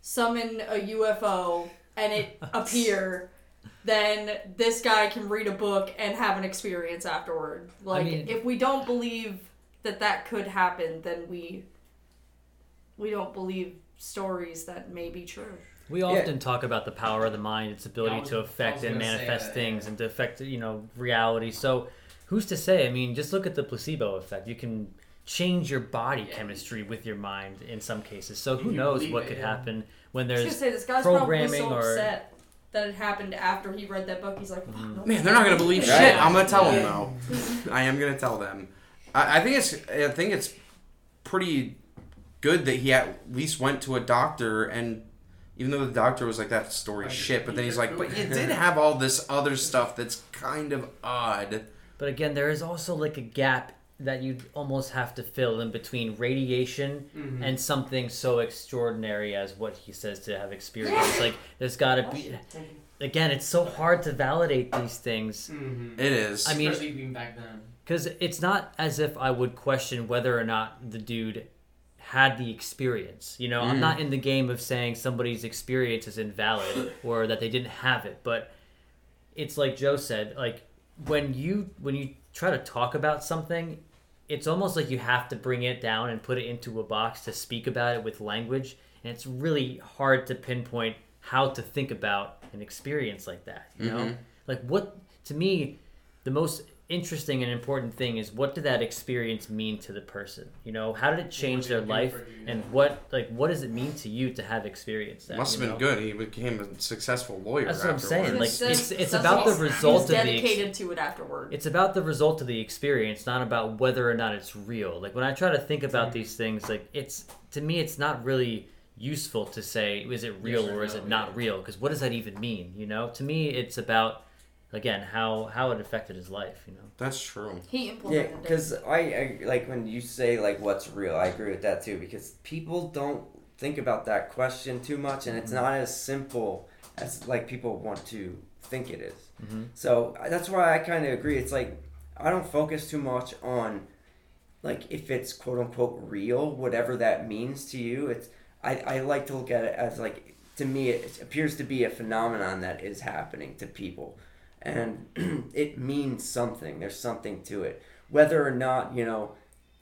summon a UFO and it appear, then this guy can read a book and have an experience afterward. Like, mean- if we don't believe that that could happen, then we we don't believe stories that may be true. We often talk about the power of the mind, its ability was- to affect and manifest that, things yeah. and to affect, you know, reality. So, who's to say? I mean, just look at the placebo effect. You can change your body Yeah. chemistry with your mind in some cases. So, who you knows what it, could yeah. happen when I was there's say this guy's programming so or- upset that it happened after he read that book. He's like, Mm-hmm. "Fuck, Man, they're not gonna believe Right. shit. I'm gonna tell them though. I am gonna tell them. I, I think it's. I think it's pretty good that he at least went to a doctor and. Even though the doctor was like that story shit, but then he's like, but you did have all this other stuff that's kind of odd. But again, there is also like a gap that you almost have to fill in between radiation Mhm. and something so extraordinary as what he says to have experienced. like there's got to be again, it's so hard to validate these things Mm-hmm. It is. I mean- Especially even back then. because it's not as if I would question whether or not the dude had the experience. You know, I'm Mm. not in the game of saying somebody's experience is invalid or that they didn't have it, but it's like Joe said, like when you when you try to talk about something, it's almost like you have to bring it down and put it into a box to speak about it with language, and it's really hard to pinpoint how to think about an experience like that, you know? Mhm. Like what to me the most interesting and important thing is what did that experience mean to the person? You know, how did it change their life and what like what does it mean to you to have experienced that? Must have been know? good. He became a successful lawyer. That's what I'm saying, like, That's- it's- it's about the result he's of the ex- dedicated to it afterward. It's about the result of the experience, not about whether or not it's real. Like when I try to think about these things, like it's to me, it's not really useful to say is it real Yes or or is no, it not yeah. real? Because what does that even mean? You know, to me, it's about again how how it affected his life. You know, That's true. he Yeah, implemented it. because I, I like when you say like what's real. I agree with that too because people don't think about that question too much, and it's not as simple as like people want to think it is. Mhm. So that's why I kind of agree. It's like I don't focus too much on like if it's quote unquote real, whatever that means to you. It's I, I like to look at it as like to me it appears to be a phenomenon that is happening to people and it means something. There's something to it. Whether or not you know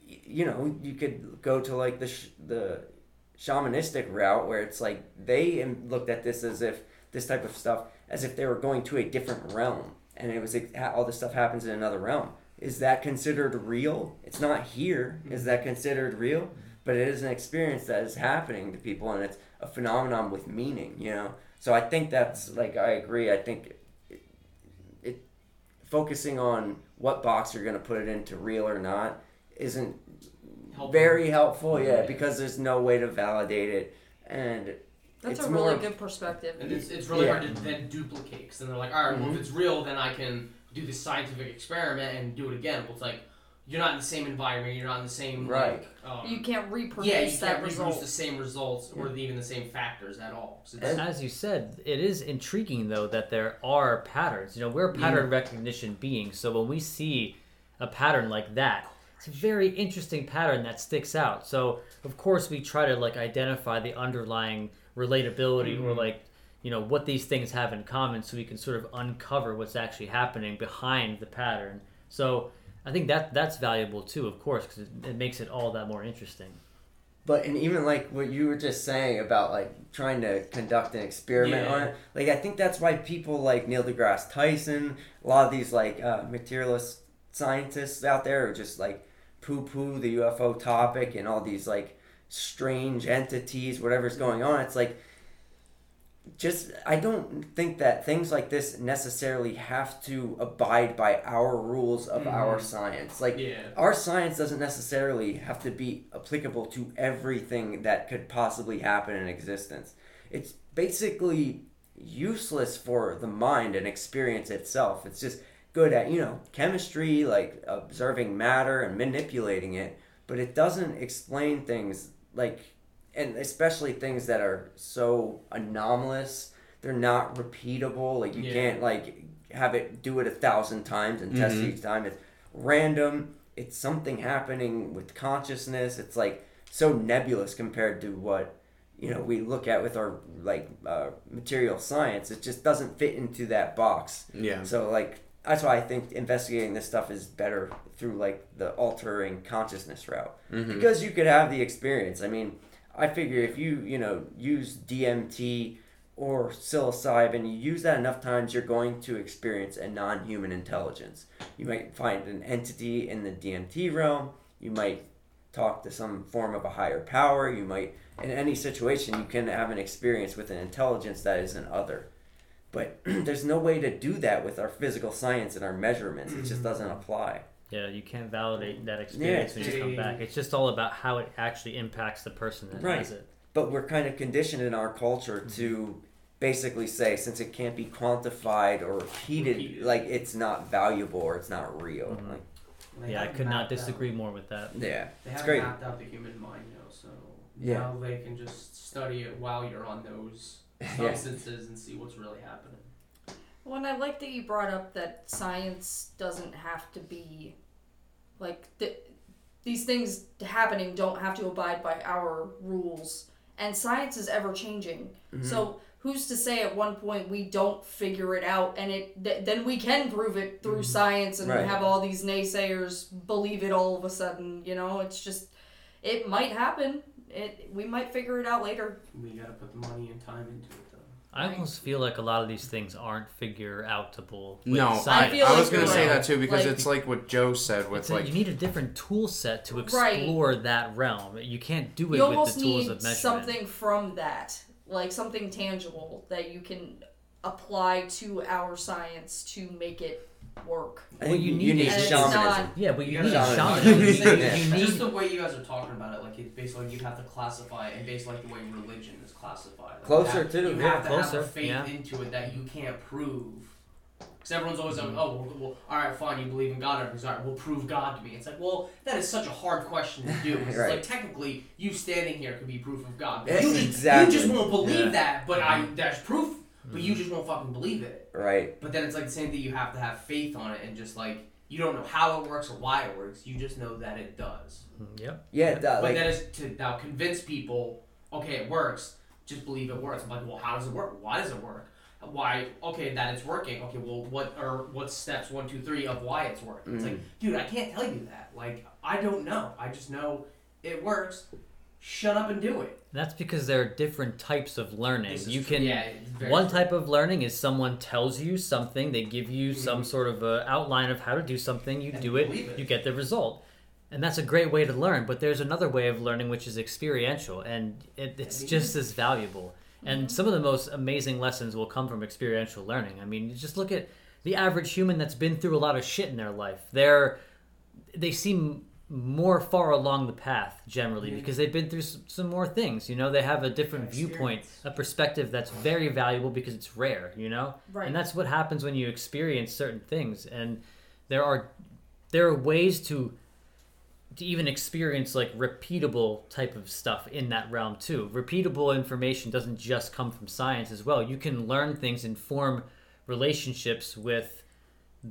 you know you could go to like the sh- the shamanistic route where it's like they looked at this as if this type of stuff as if they were going to a different realm and it was all this stuff happens in another realm. Is that considered real? It's not here. Mm-hmm. Is that considered real? But it is an experience that is happening to people and it's a phenomenon with meaning you know? So i think that's like i agree. I think focusing on what box you're going to put it into real or not isn't Helpful. very helpful yeah Yeah. because there's no way to validate it and That's it's a more really good perspective. And it's, it's really Yeah. hard to then duplicate because then they're like, all right, well, if mm-hmm. it's real, then I can do this scientific experiment and do it again. Well, it's like you're not in the same environment, you're not in the same Right. Like, um, You can't reproduce yeah, you that can't result. reproduce the same results or even the same factors at all. So And- as you said, it is intriguing though that there are patterns. You know, we're pattern recognition beings, so when we see a pattern like that, it's a very interesting pattern that sticks out. So of course we try to like identify the underlying relatability or like you know what these things have in common, so we can sort of uncover what's actually happening behind the pattern. So I think that that's valuable too, of course, because it, it makes it all that more interesting. But and even like what you were just saying about like trying to conduct an experiment Yeah. on it, like I think that's why people like Neil deGrasse Tyson, a lot of these like uh, materialist scientists out there are just like poo poo the UFO topic and all these like strange entities, whatever's going on. It's like just I don't think that things like this necessarily have to abide by our rules of our Mhm. science. Like yeah. our science doesn't necessarily have to be applicable to everything that could possibly happen in existence. It's basically useless for the mind and experience itself. It's just good at, you know, chemistry, like observing matter and manipulating it, but it doesn't explain things like and especially things that are so anomalous. They're not repeatable. Like you Yeah. can't like have it do it a thousand times and test Mhm. each time. It's random. It's something happening with consciousness. It's like so nebulous compared to what you know we look at with our like uh, material science. It just doesn't fit into that box. Yeah. So like that's why I think investigating this stuff is better through like the altering consciousness route Mhm. because you could have the experience. I mean, I figure if you you know use DMT or psilocybin, you use that enough times, you're going to experience a non-human intelligence. You might find an entity in the DMT realm. You might talk to some form of a higher power. You might, in any situation, you can have an experience with an intelligence that is an other. But there's no way to do that with our physical science and our measurements. It just mm-hmm. doesn't apply. Yeah, you can't validate that experience when you come back. It's just all about how it actually impacts the person that Right. has it. But we're kind of conditioned in our culture to basically say since it can't be quantified or repeated, Repeated. like it's not valuable or it's not real. Mhm. Like, They Yeah, I could not mapped out- disagree more with that. yeah, They it's have great. mapped out the human mind now, so Yeah. now they can just study it while you're on those Yeah. substances and see what's really happening. Well, and I like that you brought up that science doesn't have to be like th- these things happening don't have to abide by our rules, and science is ever changing. Mm-hmm. So who's to say at one point we don't figure it out, and it th- then we can prove it through science, and Right. have all these naysayers believe it all of a sudden. You know, it's just it might happen. It we might figure it out later. We gotta put the money and time into it, though. I almost feel like a lot of these things aren't figure outable. with No, I, science. feel I like was gonna say that too because Like- it's like what Joe said with It's a- like you need a different tool set to Right. explore that realm. You can't do it you with almost the tools need of measurement. something from that like something tangible that you can apply to our science to make it work I Well, think you you, need need it. Shamanism. not- Yeah, but you, You need gotta- shamanism. you need Just the way you guys are talking about it, like it's basically you have to classify it, and based like the way religion is classified. Like, Closer you have, to, You yeah, have to have closer, a faith yeah. into it that you can't prove. Because everyone's always like, oh, well, well, all right, fine, you believe in God, everything's all right, well, prove God to me. It's like, well, that is such a hard question to do. It's Right. like technically, you standing here could be proof of God. Yes, you, exactly. you just won't believe Yeah. that, but I that's proof. But you just won't fucking believe it. Right. But then it's like the same thing. You have to have faith on it, and just like you don't know how it works or why it works. You just know that it does. Yep. Yeah, that, but like that is to now convince people. Okay, it works. Just believe it works. I'm like, well, how does it work? Why does it work? Why? Okay, that it's working. Okay, well, what are what steps one, two, three of why it's working? It's Mm. like, dude, I can't tell you that. Like, I don't know. I just know it works. Shut up and do it. That's because there are different types of learning. You can Yeah, one true. type of learning is someone tells you something, they give you some Mhm. sort of a outline of how to do something, you And do it, it. you get the result. And that's a great way to learn, but there's another way of learning which is experiential and it, it's just as valuable. And some of the most amazing lessons will come from experiential learning. I mean, just look at the average human that's been through a lot of shit in their life. They're they seem more far along the path generally because they've been through some, some more things. You know, they have a different viewpoint, a perspective that's very valuable because it's rare. You know, Right. and that's what happens when you experience certain things. And there are there are ways to to even experience like repeatable type of stuff in that realm too. Repeatable information doesn't just come from science as well. You can learn things and form relationships with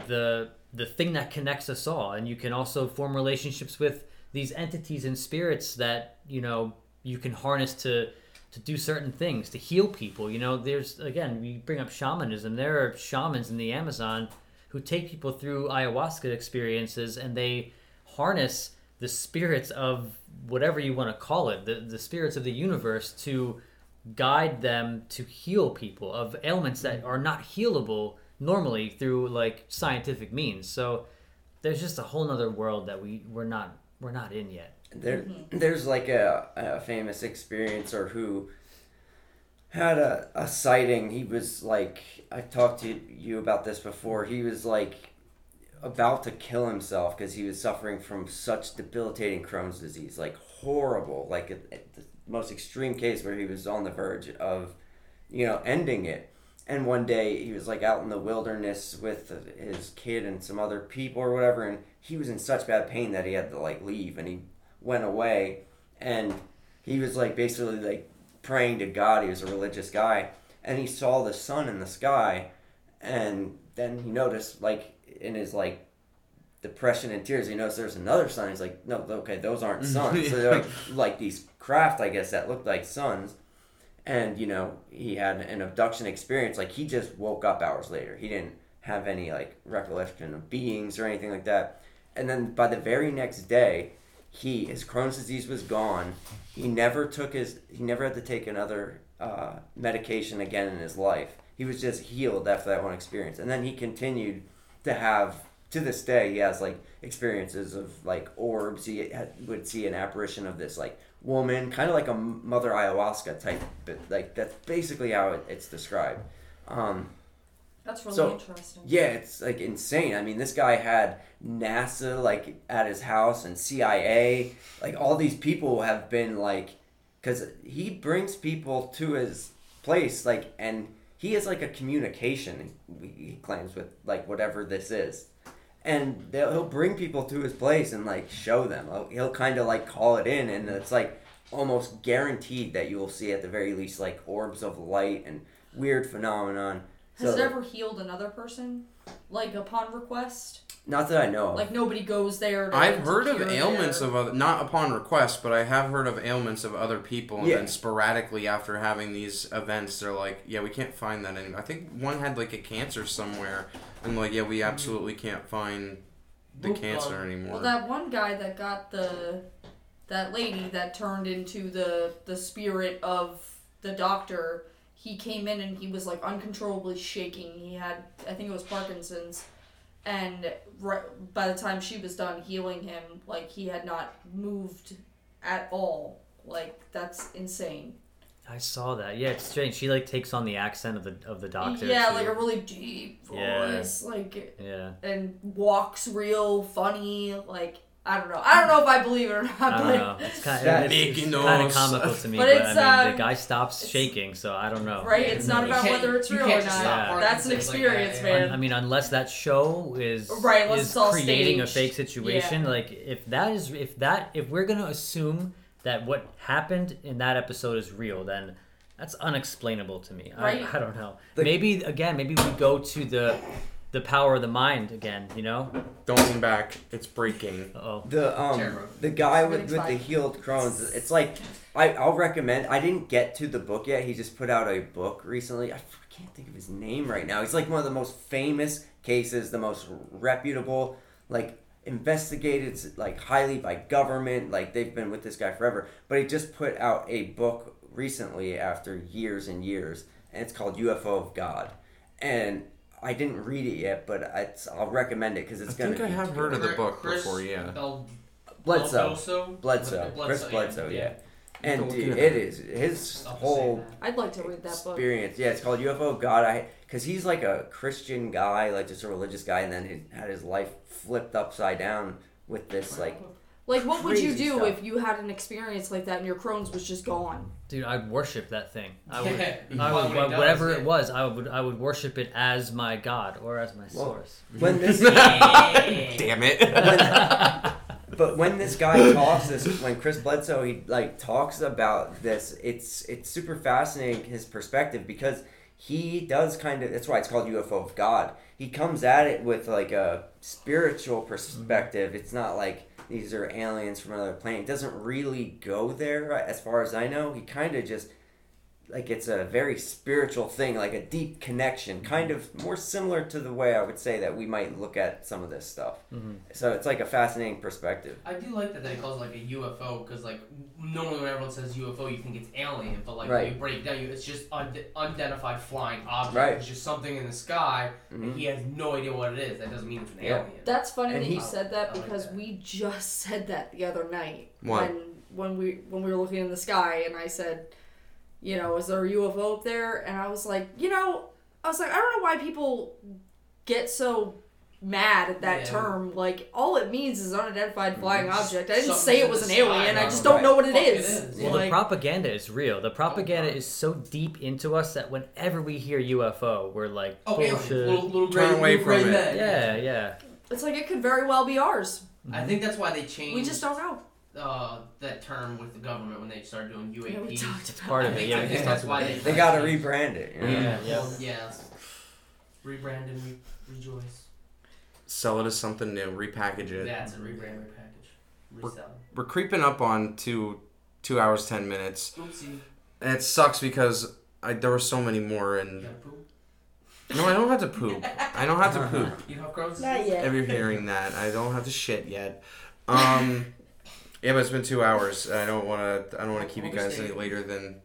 the the thing that connects us all. And you can also form relationships with these entities and spirits that you know you can harness to to do certain things to heal people. You know there's again we bring up shamanism. There are shamans in the amazon who take people through ayahuasca experiences and they harness the spirits of whatever you want to call it the, the spirits of the universe to guide them to heal people of ailments that are not healable normally through like scientific means so there's just a whole nother world that we we're not we're not in yet There, mm-hmm. there's like a, a famous experiencer who had a, a sighting. He was like, I talked to you about this before. He was like about to kill himself because he was suffering from such debilitating Crohn's disease, like horrible, like a, a- the most extreme case where he was on the verge of, you know, ending it. And one day he was like out in the wilderness with his kid and some other people or whatever, and he was in such bad pain that he had to like leave, and he went away, and he was like basically like praying to God. He was a religious guy, and he saw the sun in the sky, and then he noticed like in his like depression and tears. He noticed there's another sun. He's like, no, okay, those aren't mm-hmm. suns. Yeah. So they're like like these craft, I guess, that looked like suns. And you know, he had an abduction experience. Like he just woke up hours later. He didn't have any like recollection of beings or anything like that. And then by the very next day, he his Crohn's disease was gone. He never took his he never had to take another uh, medication again in his life. He was just healed after that one experience, and then he continued to have to this day he has like experiences of like orbs. He had, would see an apparition of this like woman, kind of like a mother ayahuasca type, but like that's basically how it, it's described. Um, That's really So, interesting. yeah, it's like insane. I mean, this guy had NASA like at his house and CIA. Like all these people have been like, because he brings people to his place, like, and he has like a communication. He claims with like whatever this is, and they'll, he'll bring people to his place and like show them. He'll, he'll kind of like call it in, and it's like almost guaranteed that you will see at the very least like orbs of light and weird phenomenon. Has So- it ever healed another person? Like upon request? Not that I know of. Like nobody goes there. To, I've to heard of cure ailments their- of other, not upon request, but I have heard of ailments of other people, and Yeah. then sporadically after having these events, they're like, "Yeah, we can't find that anymore." I think one had like a cancer somewhere, and like, "Yeah, we mm-hmm. absolutely can't find the Well, cancer anymore." Well, that one guy that got the that lady that turned into the the spirit of the doctor. He came in and he was like uncontrollably shaking. He had, I think it was Parkinson's, and right, by the time she was done healing him, like he had not moved at all. Like that's insane. I saw that. Yeah, it's strange. She like takes on the accent of the of the doctor. yeah, too. like a really deep voice, Yeah. voice, like yeah. and walks real funny. Like I don't know. I don't know if I believe it or not. I don't but know. It's kind That's- of it's, Making kind of those- comical to me, But but, I mean, um, the guy stops shaking, so I don't know. Right? It's not about whether it's real or not. stop That's an Parkinson's like that, experience, yeah. man. I mean, unless that show is Right, unless is it's all creating a fake situation, Yeah. like if that is if that if we're gonna assume that what happened in that episode is real, then that's unexplainable to me. Right. I, I don't know. The- maybe again, maybe we go to the the power of the mind again. You know? Don't lean back; it's breaking. Oh, The um Terrible. the guy with, with the healed Crohn's. It's like I I'll recommend. I didn't get to the book yet. He just put out a book recently. I can't think of his name right now. He's like one of the most famous cases, the most reputable, like investigated like highly by government. Like they've been with this guy forever. But he just put out a book recently after years and years, and it's called UFO of God. And I didn't read it yet, but it's, I'll recommend it because I it's gonna. think I have heard of the book Chris before. Yeah. Bel- Bledsoe. Beldoso? Bledsoe. Chris. Bledsoe, yeah. And Don't dude, look it at is his whole. I'd like to read that book. experience. Yeah, it's called UFO God. I because he's like a Christian guy, like just a religious guy, and then he had his life flipped upside down with this like Like, what would you do stuff. if you had an experience like that and your Crohn's was just gone? Dude, I'd worship that thing. I would. Yeah, I what would, he does, whatever yeah. it was, I would I would worship it as my god or as my Well, source. when this Damn it! but when this guy talks this when Chris Bledsoe he like talks about this it's it's super fascinating his perspective because he does kind of that's why it's called UFO of God. He comes at it with like a spiritual perspective. It's not like these are aliens from another planet. It doesn't really go there as far as I know. He kind of just like it's a very spiritual thing, like a deep connection, kind of more similar to the way I would say that we might look at some of this stuff. So it's like a fascinating perspective. I do like that they call it like a UFO because like normally when everyone says UFO, you think it's alien, but like Right. when you break down, you it's just un- unidentified flying object. Right. It's just something in the sky, Mhm. and he has no idea what it is. That doesn't mean it's an Yeah. alien. That's funny And that he- you said that I like because that. we just said that the other night What? when when we when we were looking in the sky and I said, you know, is there a UFO up there? And I was like, you know, I was like, I don't know why people get so mad at that Yeah. term. Like all it means is unidentified mm-hmm. flying object. I didn't something say it was an sky, alien. I just don't know what it Fuck it is. is. Well, Yeah. the propaganda is real. The propaganda oh, is so deep into us that whenever we hear UFO, we're like, Oh, alien. bullshit. Little, little Turn gray, away little from it. men. Yeah, yeah. It's like it could very well be ours. I think that's why they changed. We just don't know. Uh, that term with the government when they started doing UAPs. Yeah, we talked about part of it. Yeah, I we think just that's talked why about they. They got to rebrand it. you know? Yeah, yeah. Well, yeah. Rebrand and re- rejoice. sell it as something new, repackage it. Yeah, a rebrand, repackage, resell. We're creeping up on two two hours ten minutes, Oopsie. and it sucks because I, there were so many more, and no, I don't have to poop. I don't have to poop. You know how gross Not yet. If you're hearing that, I don't have to shit yet. Um, yeah, but it's been two hours. I don't want to. I don't want to keep you guys any later than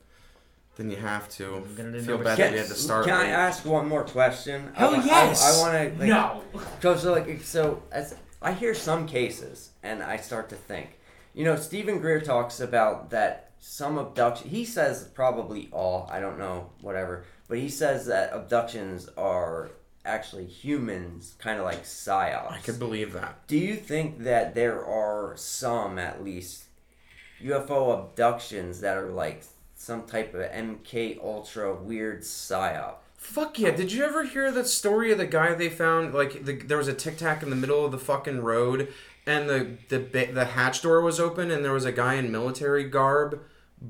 than you have to. I'm gonna feel bad that we had to start. can I late. ask one more question? Hell I, yes! I, I want to like, No. So, so like so as I hear some cases and I start to think, you know, Steven Greer talks about that some abduction. He says probably all. I don't know, whatever. But he says that abductions are actually humans, kind of like psyops. I could believe that. Do you think that there are some, at least, UFO abductions that are like some type of MK Ultra weird psyop? Fuck yeah! Did you ever hear that story of the guy they found? Like, the, there was a tic tac in the middle of the fucking road, and the the the hatch door was open, and there was a guy in military garb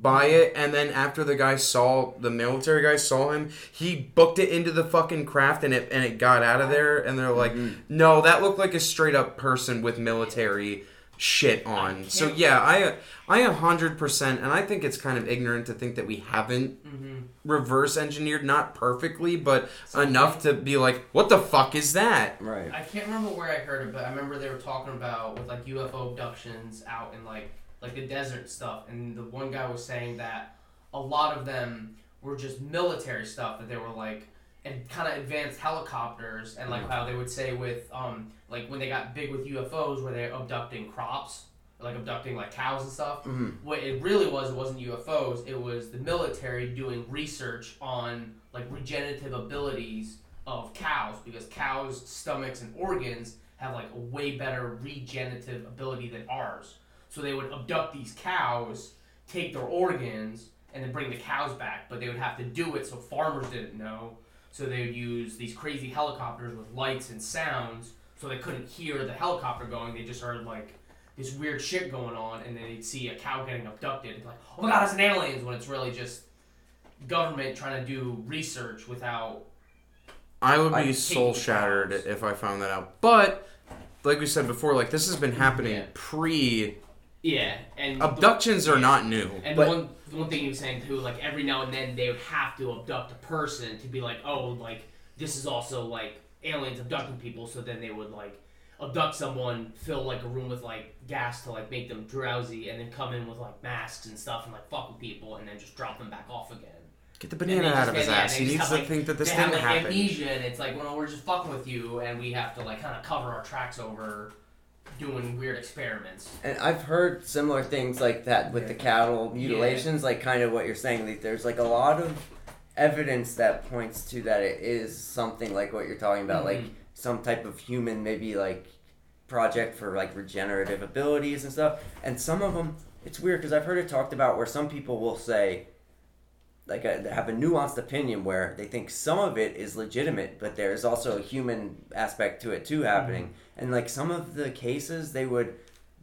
by it, and then after the guy saw the military guy saw him, he booked it into the fucking craft, and it and it got out of there, and they're like, no, that looked like a straight up person with military shit on. So can't- yeah, I I a hundred percent, and I think it's kind of ignorant to think that we haven't Mm-hmm. reverse engineered, not perfectly, but enough to be like, what the fuck is that? Right. I can't remember where I heard it, but I remember they were talking about with like UFO abductions out in like like the desert stuff, and the one guy was saying that a lot of them were just military stuff that they were like and kind of advanced helicopters and like how they would say with um like when they got big with UFOs where they're abducting crops? Like abducting like cows and stuff? Mhm. what it really was it wasn't UFOs it was the military doing research on like regenerative abilities of cows because cows stomachs and organs have like a way better regenerative ability than ours so they would abduct these cows take their organs and then bring the cows back but they would have to do it so farmers didn't know so they would use these crazy helicopters with lights and sounds so they couldn't hear the helicopter going they just heard like this weird shit going on and then they'd see a cow getting abducted and like oh my god it's an aliens when it's really just government trying to do research without I would be soul shattered cows. if I found that out. But like we said before, like this has been happening Yeah. pre yeah and abductions are not new. And But- the one the one thing he was saying too, like every now and then they would have to abduct a person to be like, oh, like this is also like aliens abducting people. So then they would like abduct someone, fill like a room with like gas to like make them drowsy, and then come in with like masks and stuff and like fuck with people, and then just drop them back off again. Get the banana out of his yeah, ass. they He needs have, to like- think that this they didn't have, like, happen. amnesia, and it's like, well, we're just fucking with you, and we have to like kind of cover our tracks over doing weird experiments. And I've heard similar things like that with the cattle mutilations, like kind of what you're saying. Like there's like a lot of evidence that points to that it is something like what you're talking about, like Mhm. some type of human, maybe like project for like regenerative abilities and stuff. And some of them, it's weird because I've heard it talked about where some people will say, like, a, have a nuanced opinion where they think some of it is legitimate, but there's also a human aspect to it too happening. And like some of the cases, they would,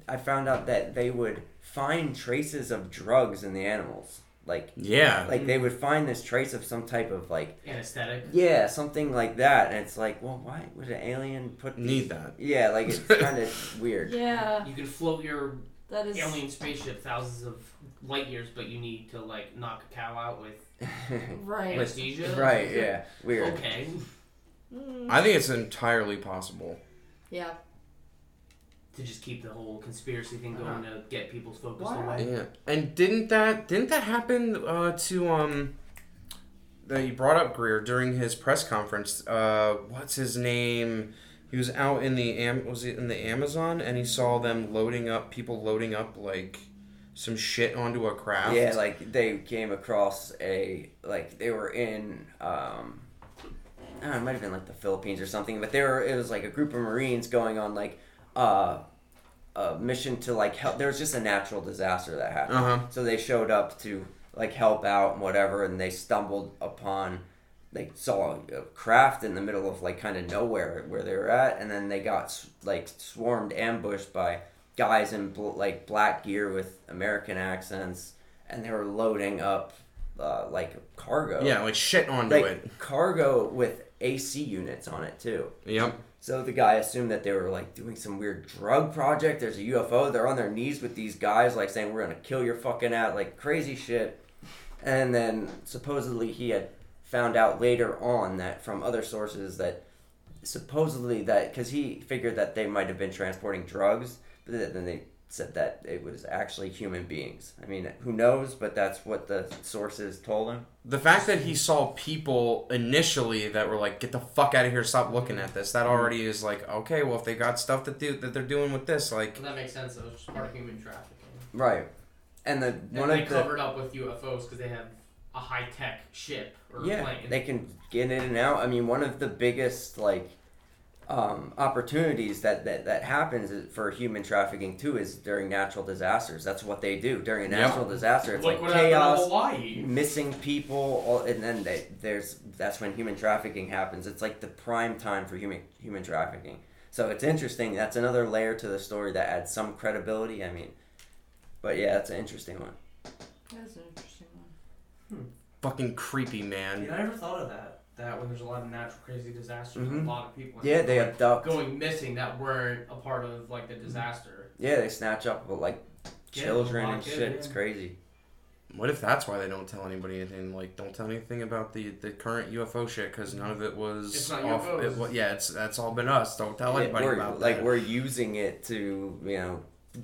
I found out that they would find traces of drugs in the animals. Like, Yeah. like they would find this trace of some type of like, Anesthetic. yeah, something like that. And it's like, well, why would an alien put these- Need that. Yeah, like it's kind of weird. Yeah, You can float your that is. alien spaceship thousands of light years, but you need to like knock a cow out with Right. anesthesia. right? Yeah, weird. Okay. Mm, I think it's entirely possible. Yeah. To just keep the whole conspiracy thing going to get people's focus Why? away. Yeah. And didn't that didn't that happen uh, to um that you brought up Greer during his press conference? Uh, what's his name? He was out in the am was it in the Amazon and he saw them loading up people loading up like some shit onto a craft. Yeah, like they came across a like they were in um I don't know, it might have been like the Philippines or something, but there it was like a group of Marines going on like uh a mission to like help there was just a natural disaster that happened. Uh-huh. So they showed up to like help out and whatever and they stumbled upon they saw a craft in the middle of like kind of nowhere where they were at and then they got like swarmed ambushed by guys in bl- like black gear with american accents and they were loading up uh, like cargo Yeah, like shit onto like it. cargo with ac units on it too Yep. So the guy assumed that they were like doing some weird drug project. There's a UFO. They're on their knees with these guys, like saying, "We're gonna kill your fucking ass," like crazy shit. And then supposedly he had found out later on that from other sources that supposedly that because he figured that they might have been transporting drugs, but then they said that it was actually human beings. I mean, who knows? But that's what the sources told him. The fact that he saw people initially that were like, "Get the fuck out of here! Stop looking at this." That already is like, okay, well, if they got stuff that do that they're doing with this, like, That makes sense. though. was just part of human trafficking. Right. And the And one they of the covered up with UFOs because they have a high tech ship or yeah, plane. they can get in and out. I mean, one of the biggest like um, opportunities that, that that happens for human trafficking too is during natural disasters. That's what they do during a Yep. natural disaster. It's Look like what happened in chaos, missing people, all, and then they, there's that's when human trafficking happens. It's like the prime time for human human trafficking. So it's interesting. That's another layer to the story that adds some credibility. I mean, but yeah, that's an interesting one. That's an interesting one. fucking creepy, man. Dude, I never thought of that. That when there's a lot of natural crazy disasters, Mhm. a lot of people. Yeah, they going, abduct. going missing that weren't a part of like the disaster. Yeah, they snatch up like children a and of kids, shit. It's crazy. What if that's why they don't tell anybody anything? Like, don't tell anything about the the current UFO shit because none of it was It's not off. UFOs. It, wa- yeah, it's that's all been us. Don't tell Yeah, anybody we're, about like that. we're using it to you know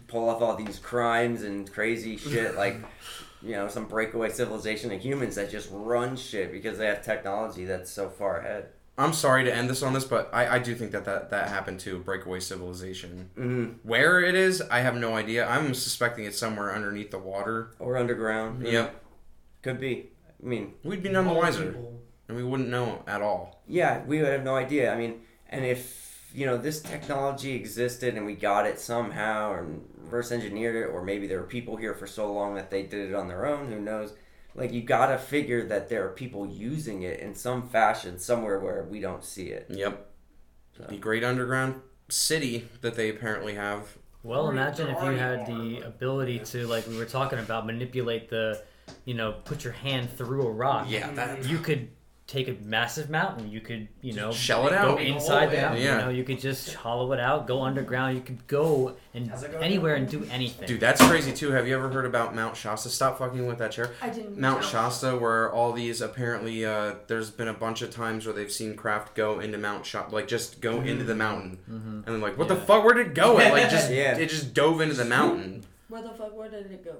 pull off all these crimes and crazy shit like you know some breakaway civilization of humans that just run shit because they have technology that's so far ahead I'm sorry to end this on this, but I, I do think that, that that happened to a breakaway civilization. mm-hmm. Where it is, I have no idea. I'm suspecting it's somewhere underneath the water. or underground Yep, could be i mean we'd be none the wiser, people- and we wouldn't know at all. yeah we would have no idea i mean and if you know this technology existed and we got it somehow or reverse engineered it or maybe there were people here for so long that they did it on their own who knows like you gotta figure that there are people using it in some fashion somewhere where we don't see it Yep, So. the great underground city that they apparently have. Well, Or imagine if you had the ability to, like we were talking about, manipulate the, you know, put your hand through a rock. Yeah, that. You could take a massive mountain. You could, you know, shell it go out. Make a inside hole, the yeah. mountain. Yeah. You know, you could just hollow it out, go underground. You could go and How's it going? anywhere and do anything. Dude, that's crazy too. Have you ever heard about Mount Shasta? Stop fucking with that chair. I didn't. Mount know. Shasta, where all these apparently, uh, there's been a bunch of times where they've seen craft go into Mount Shasta, like just go into the mountain, and they're like, "What the fuck? Where did it go?" It like just, Yeah. it just dove into the mountain. Where the fuck? Where did it go?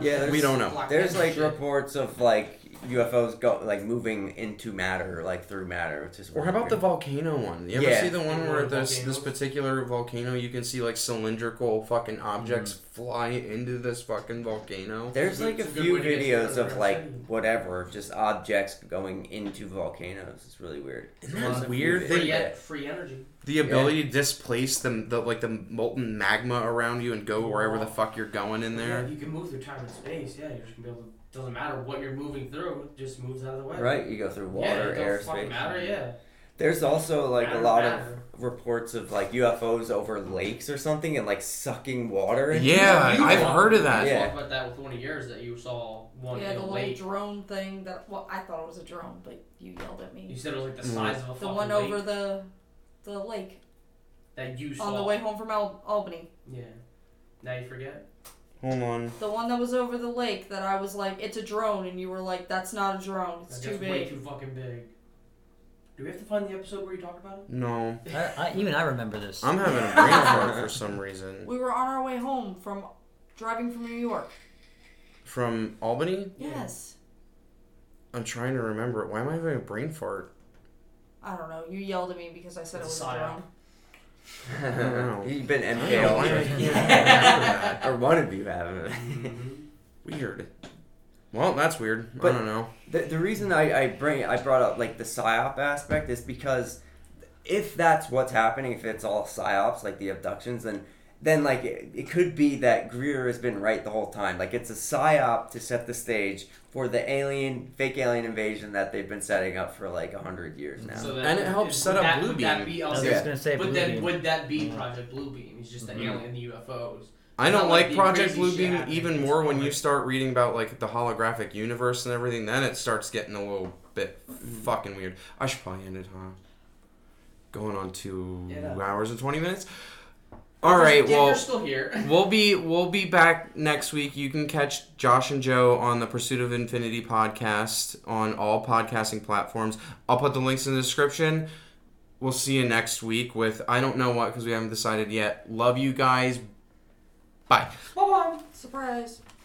Yeah, We don't know. There's like reports of like UFOs go like moving into matter, like through matter, which is. Or how about the volcano one? You ever Yeah. see the one where Yeah, this this particular volcano you can see like cylindrical fucking objects Mm-hmm. fly into this fucking volcano? There's like a It's a good few way to get videos of like whatever, just objects going into volcanoes. It's really weird. Isn't that a weird? videos. free, Yeah. en- free energy. The ability to displace the, the like the molten magma around you and go wherever the fuck you're going in there. Yeah, you can move through time and space. Yeah, you're just gonna be able to. Doesn't matter what you're moving through. It just moves out of the way. Right, you go through Yeah, water, it don't air, fucking space. matter. Yeah. There's also like Matter, a lot matter. of reports of like UFOs over lakes or something and like sucking water. into Yeah, them. I've talked- heard of that. You Yeah. talked about that with one of yours that you saw one yeah, in the a little lake. drone thing that. Well, I thought it was a drone, but you yelled at me. You said it was like the Mm. size of a The one lake over the, the lake that you saw on the way home from Al- Albany. Yeah. Now you forget. Hold on. The one that was over the lake that I was like, it's a drone, and you were like, that's not a drone. It's That's too way big. too fucking big. Do we have to find the episode where you talk about it? No. I, I, even I remember this. I'm having a brain fart for some reason. We were on our way home from driving from New York. From Albany? Yes. I'm trying to remember it. Why am I having a brain fart? I don't know. You yelled at me because I said It's it was a psyop. drone. Know. You've been I don't know why I MKL. can't remember that. or one of you have. Weird. Well, that's weird. But- I don't know. The, the reason I, I bring I brought up like the psyop aspect is because if that's what's happening, if it's all psyops like the abductions, then then like it, it could be that Greer has been right the whole time. Like it's a psyop to set the stage for the alien fake alien invasion that they've been setting up for like a hundred years now. So And it helps set up that, Blue would that Beam. be I was also, just gonna say but then would that be Project Blue Beam? It's just the Mhm. alien, the UFOs. I don't not like Project crazy Blue Beam even more when you start reading about like the holographic universe and everything. Then it starts getting a little bit Mm-hmm. fucking weird. I should probably end it, huh? going on two Yeah. hours and twenty minutes. All right, well, still here. we'll be we'll be back next week. You can catch Josh and Joe on the Pursuit of Infinity podcast on all podcasting platforms. I'll put the links in the description. We'll see you next week with I don't know what because we haven't decided yet. Love you guys. Bye. Bye bye. Surprise.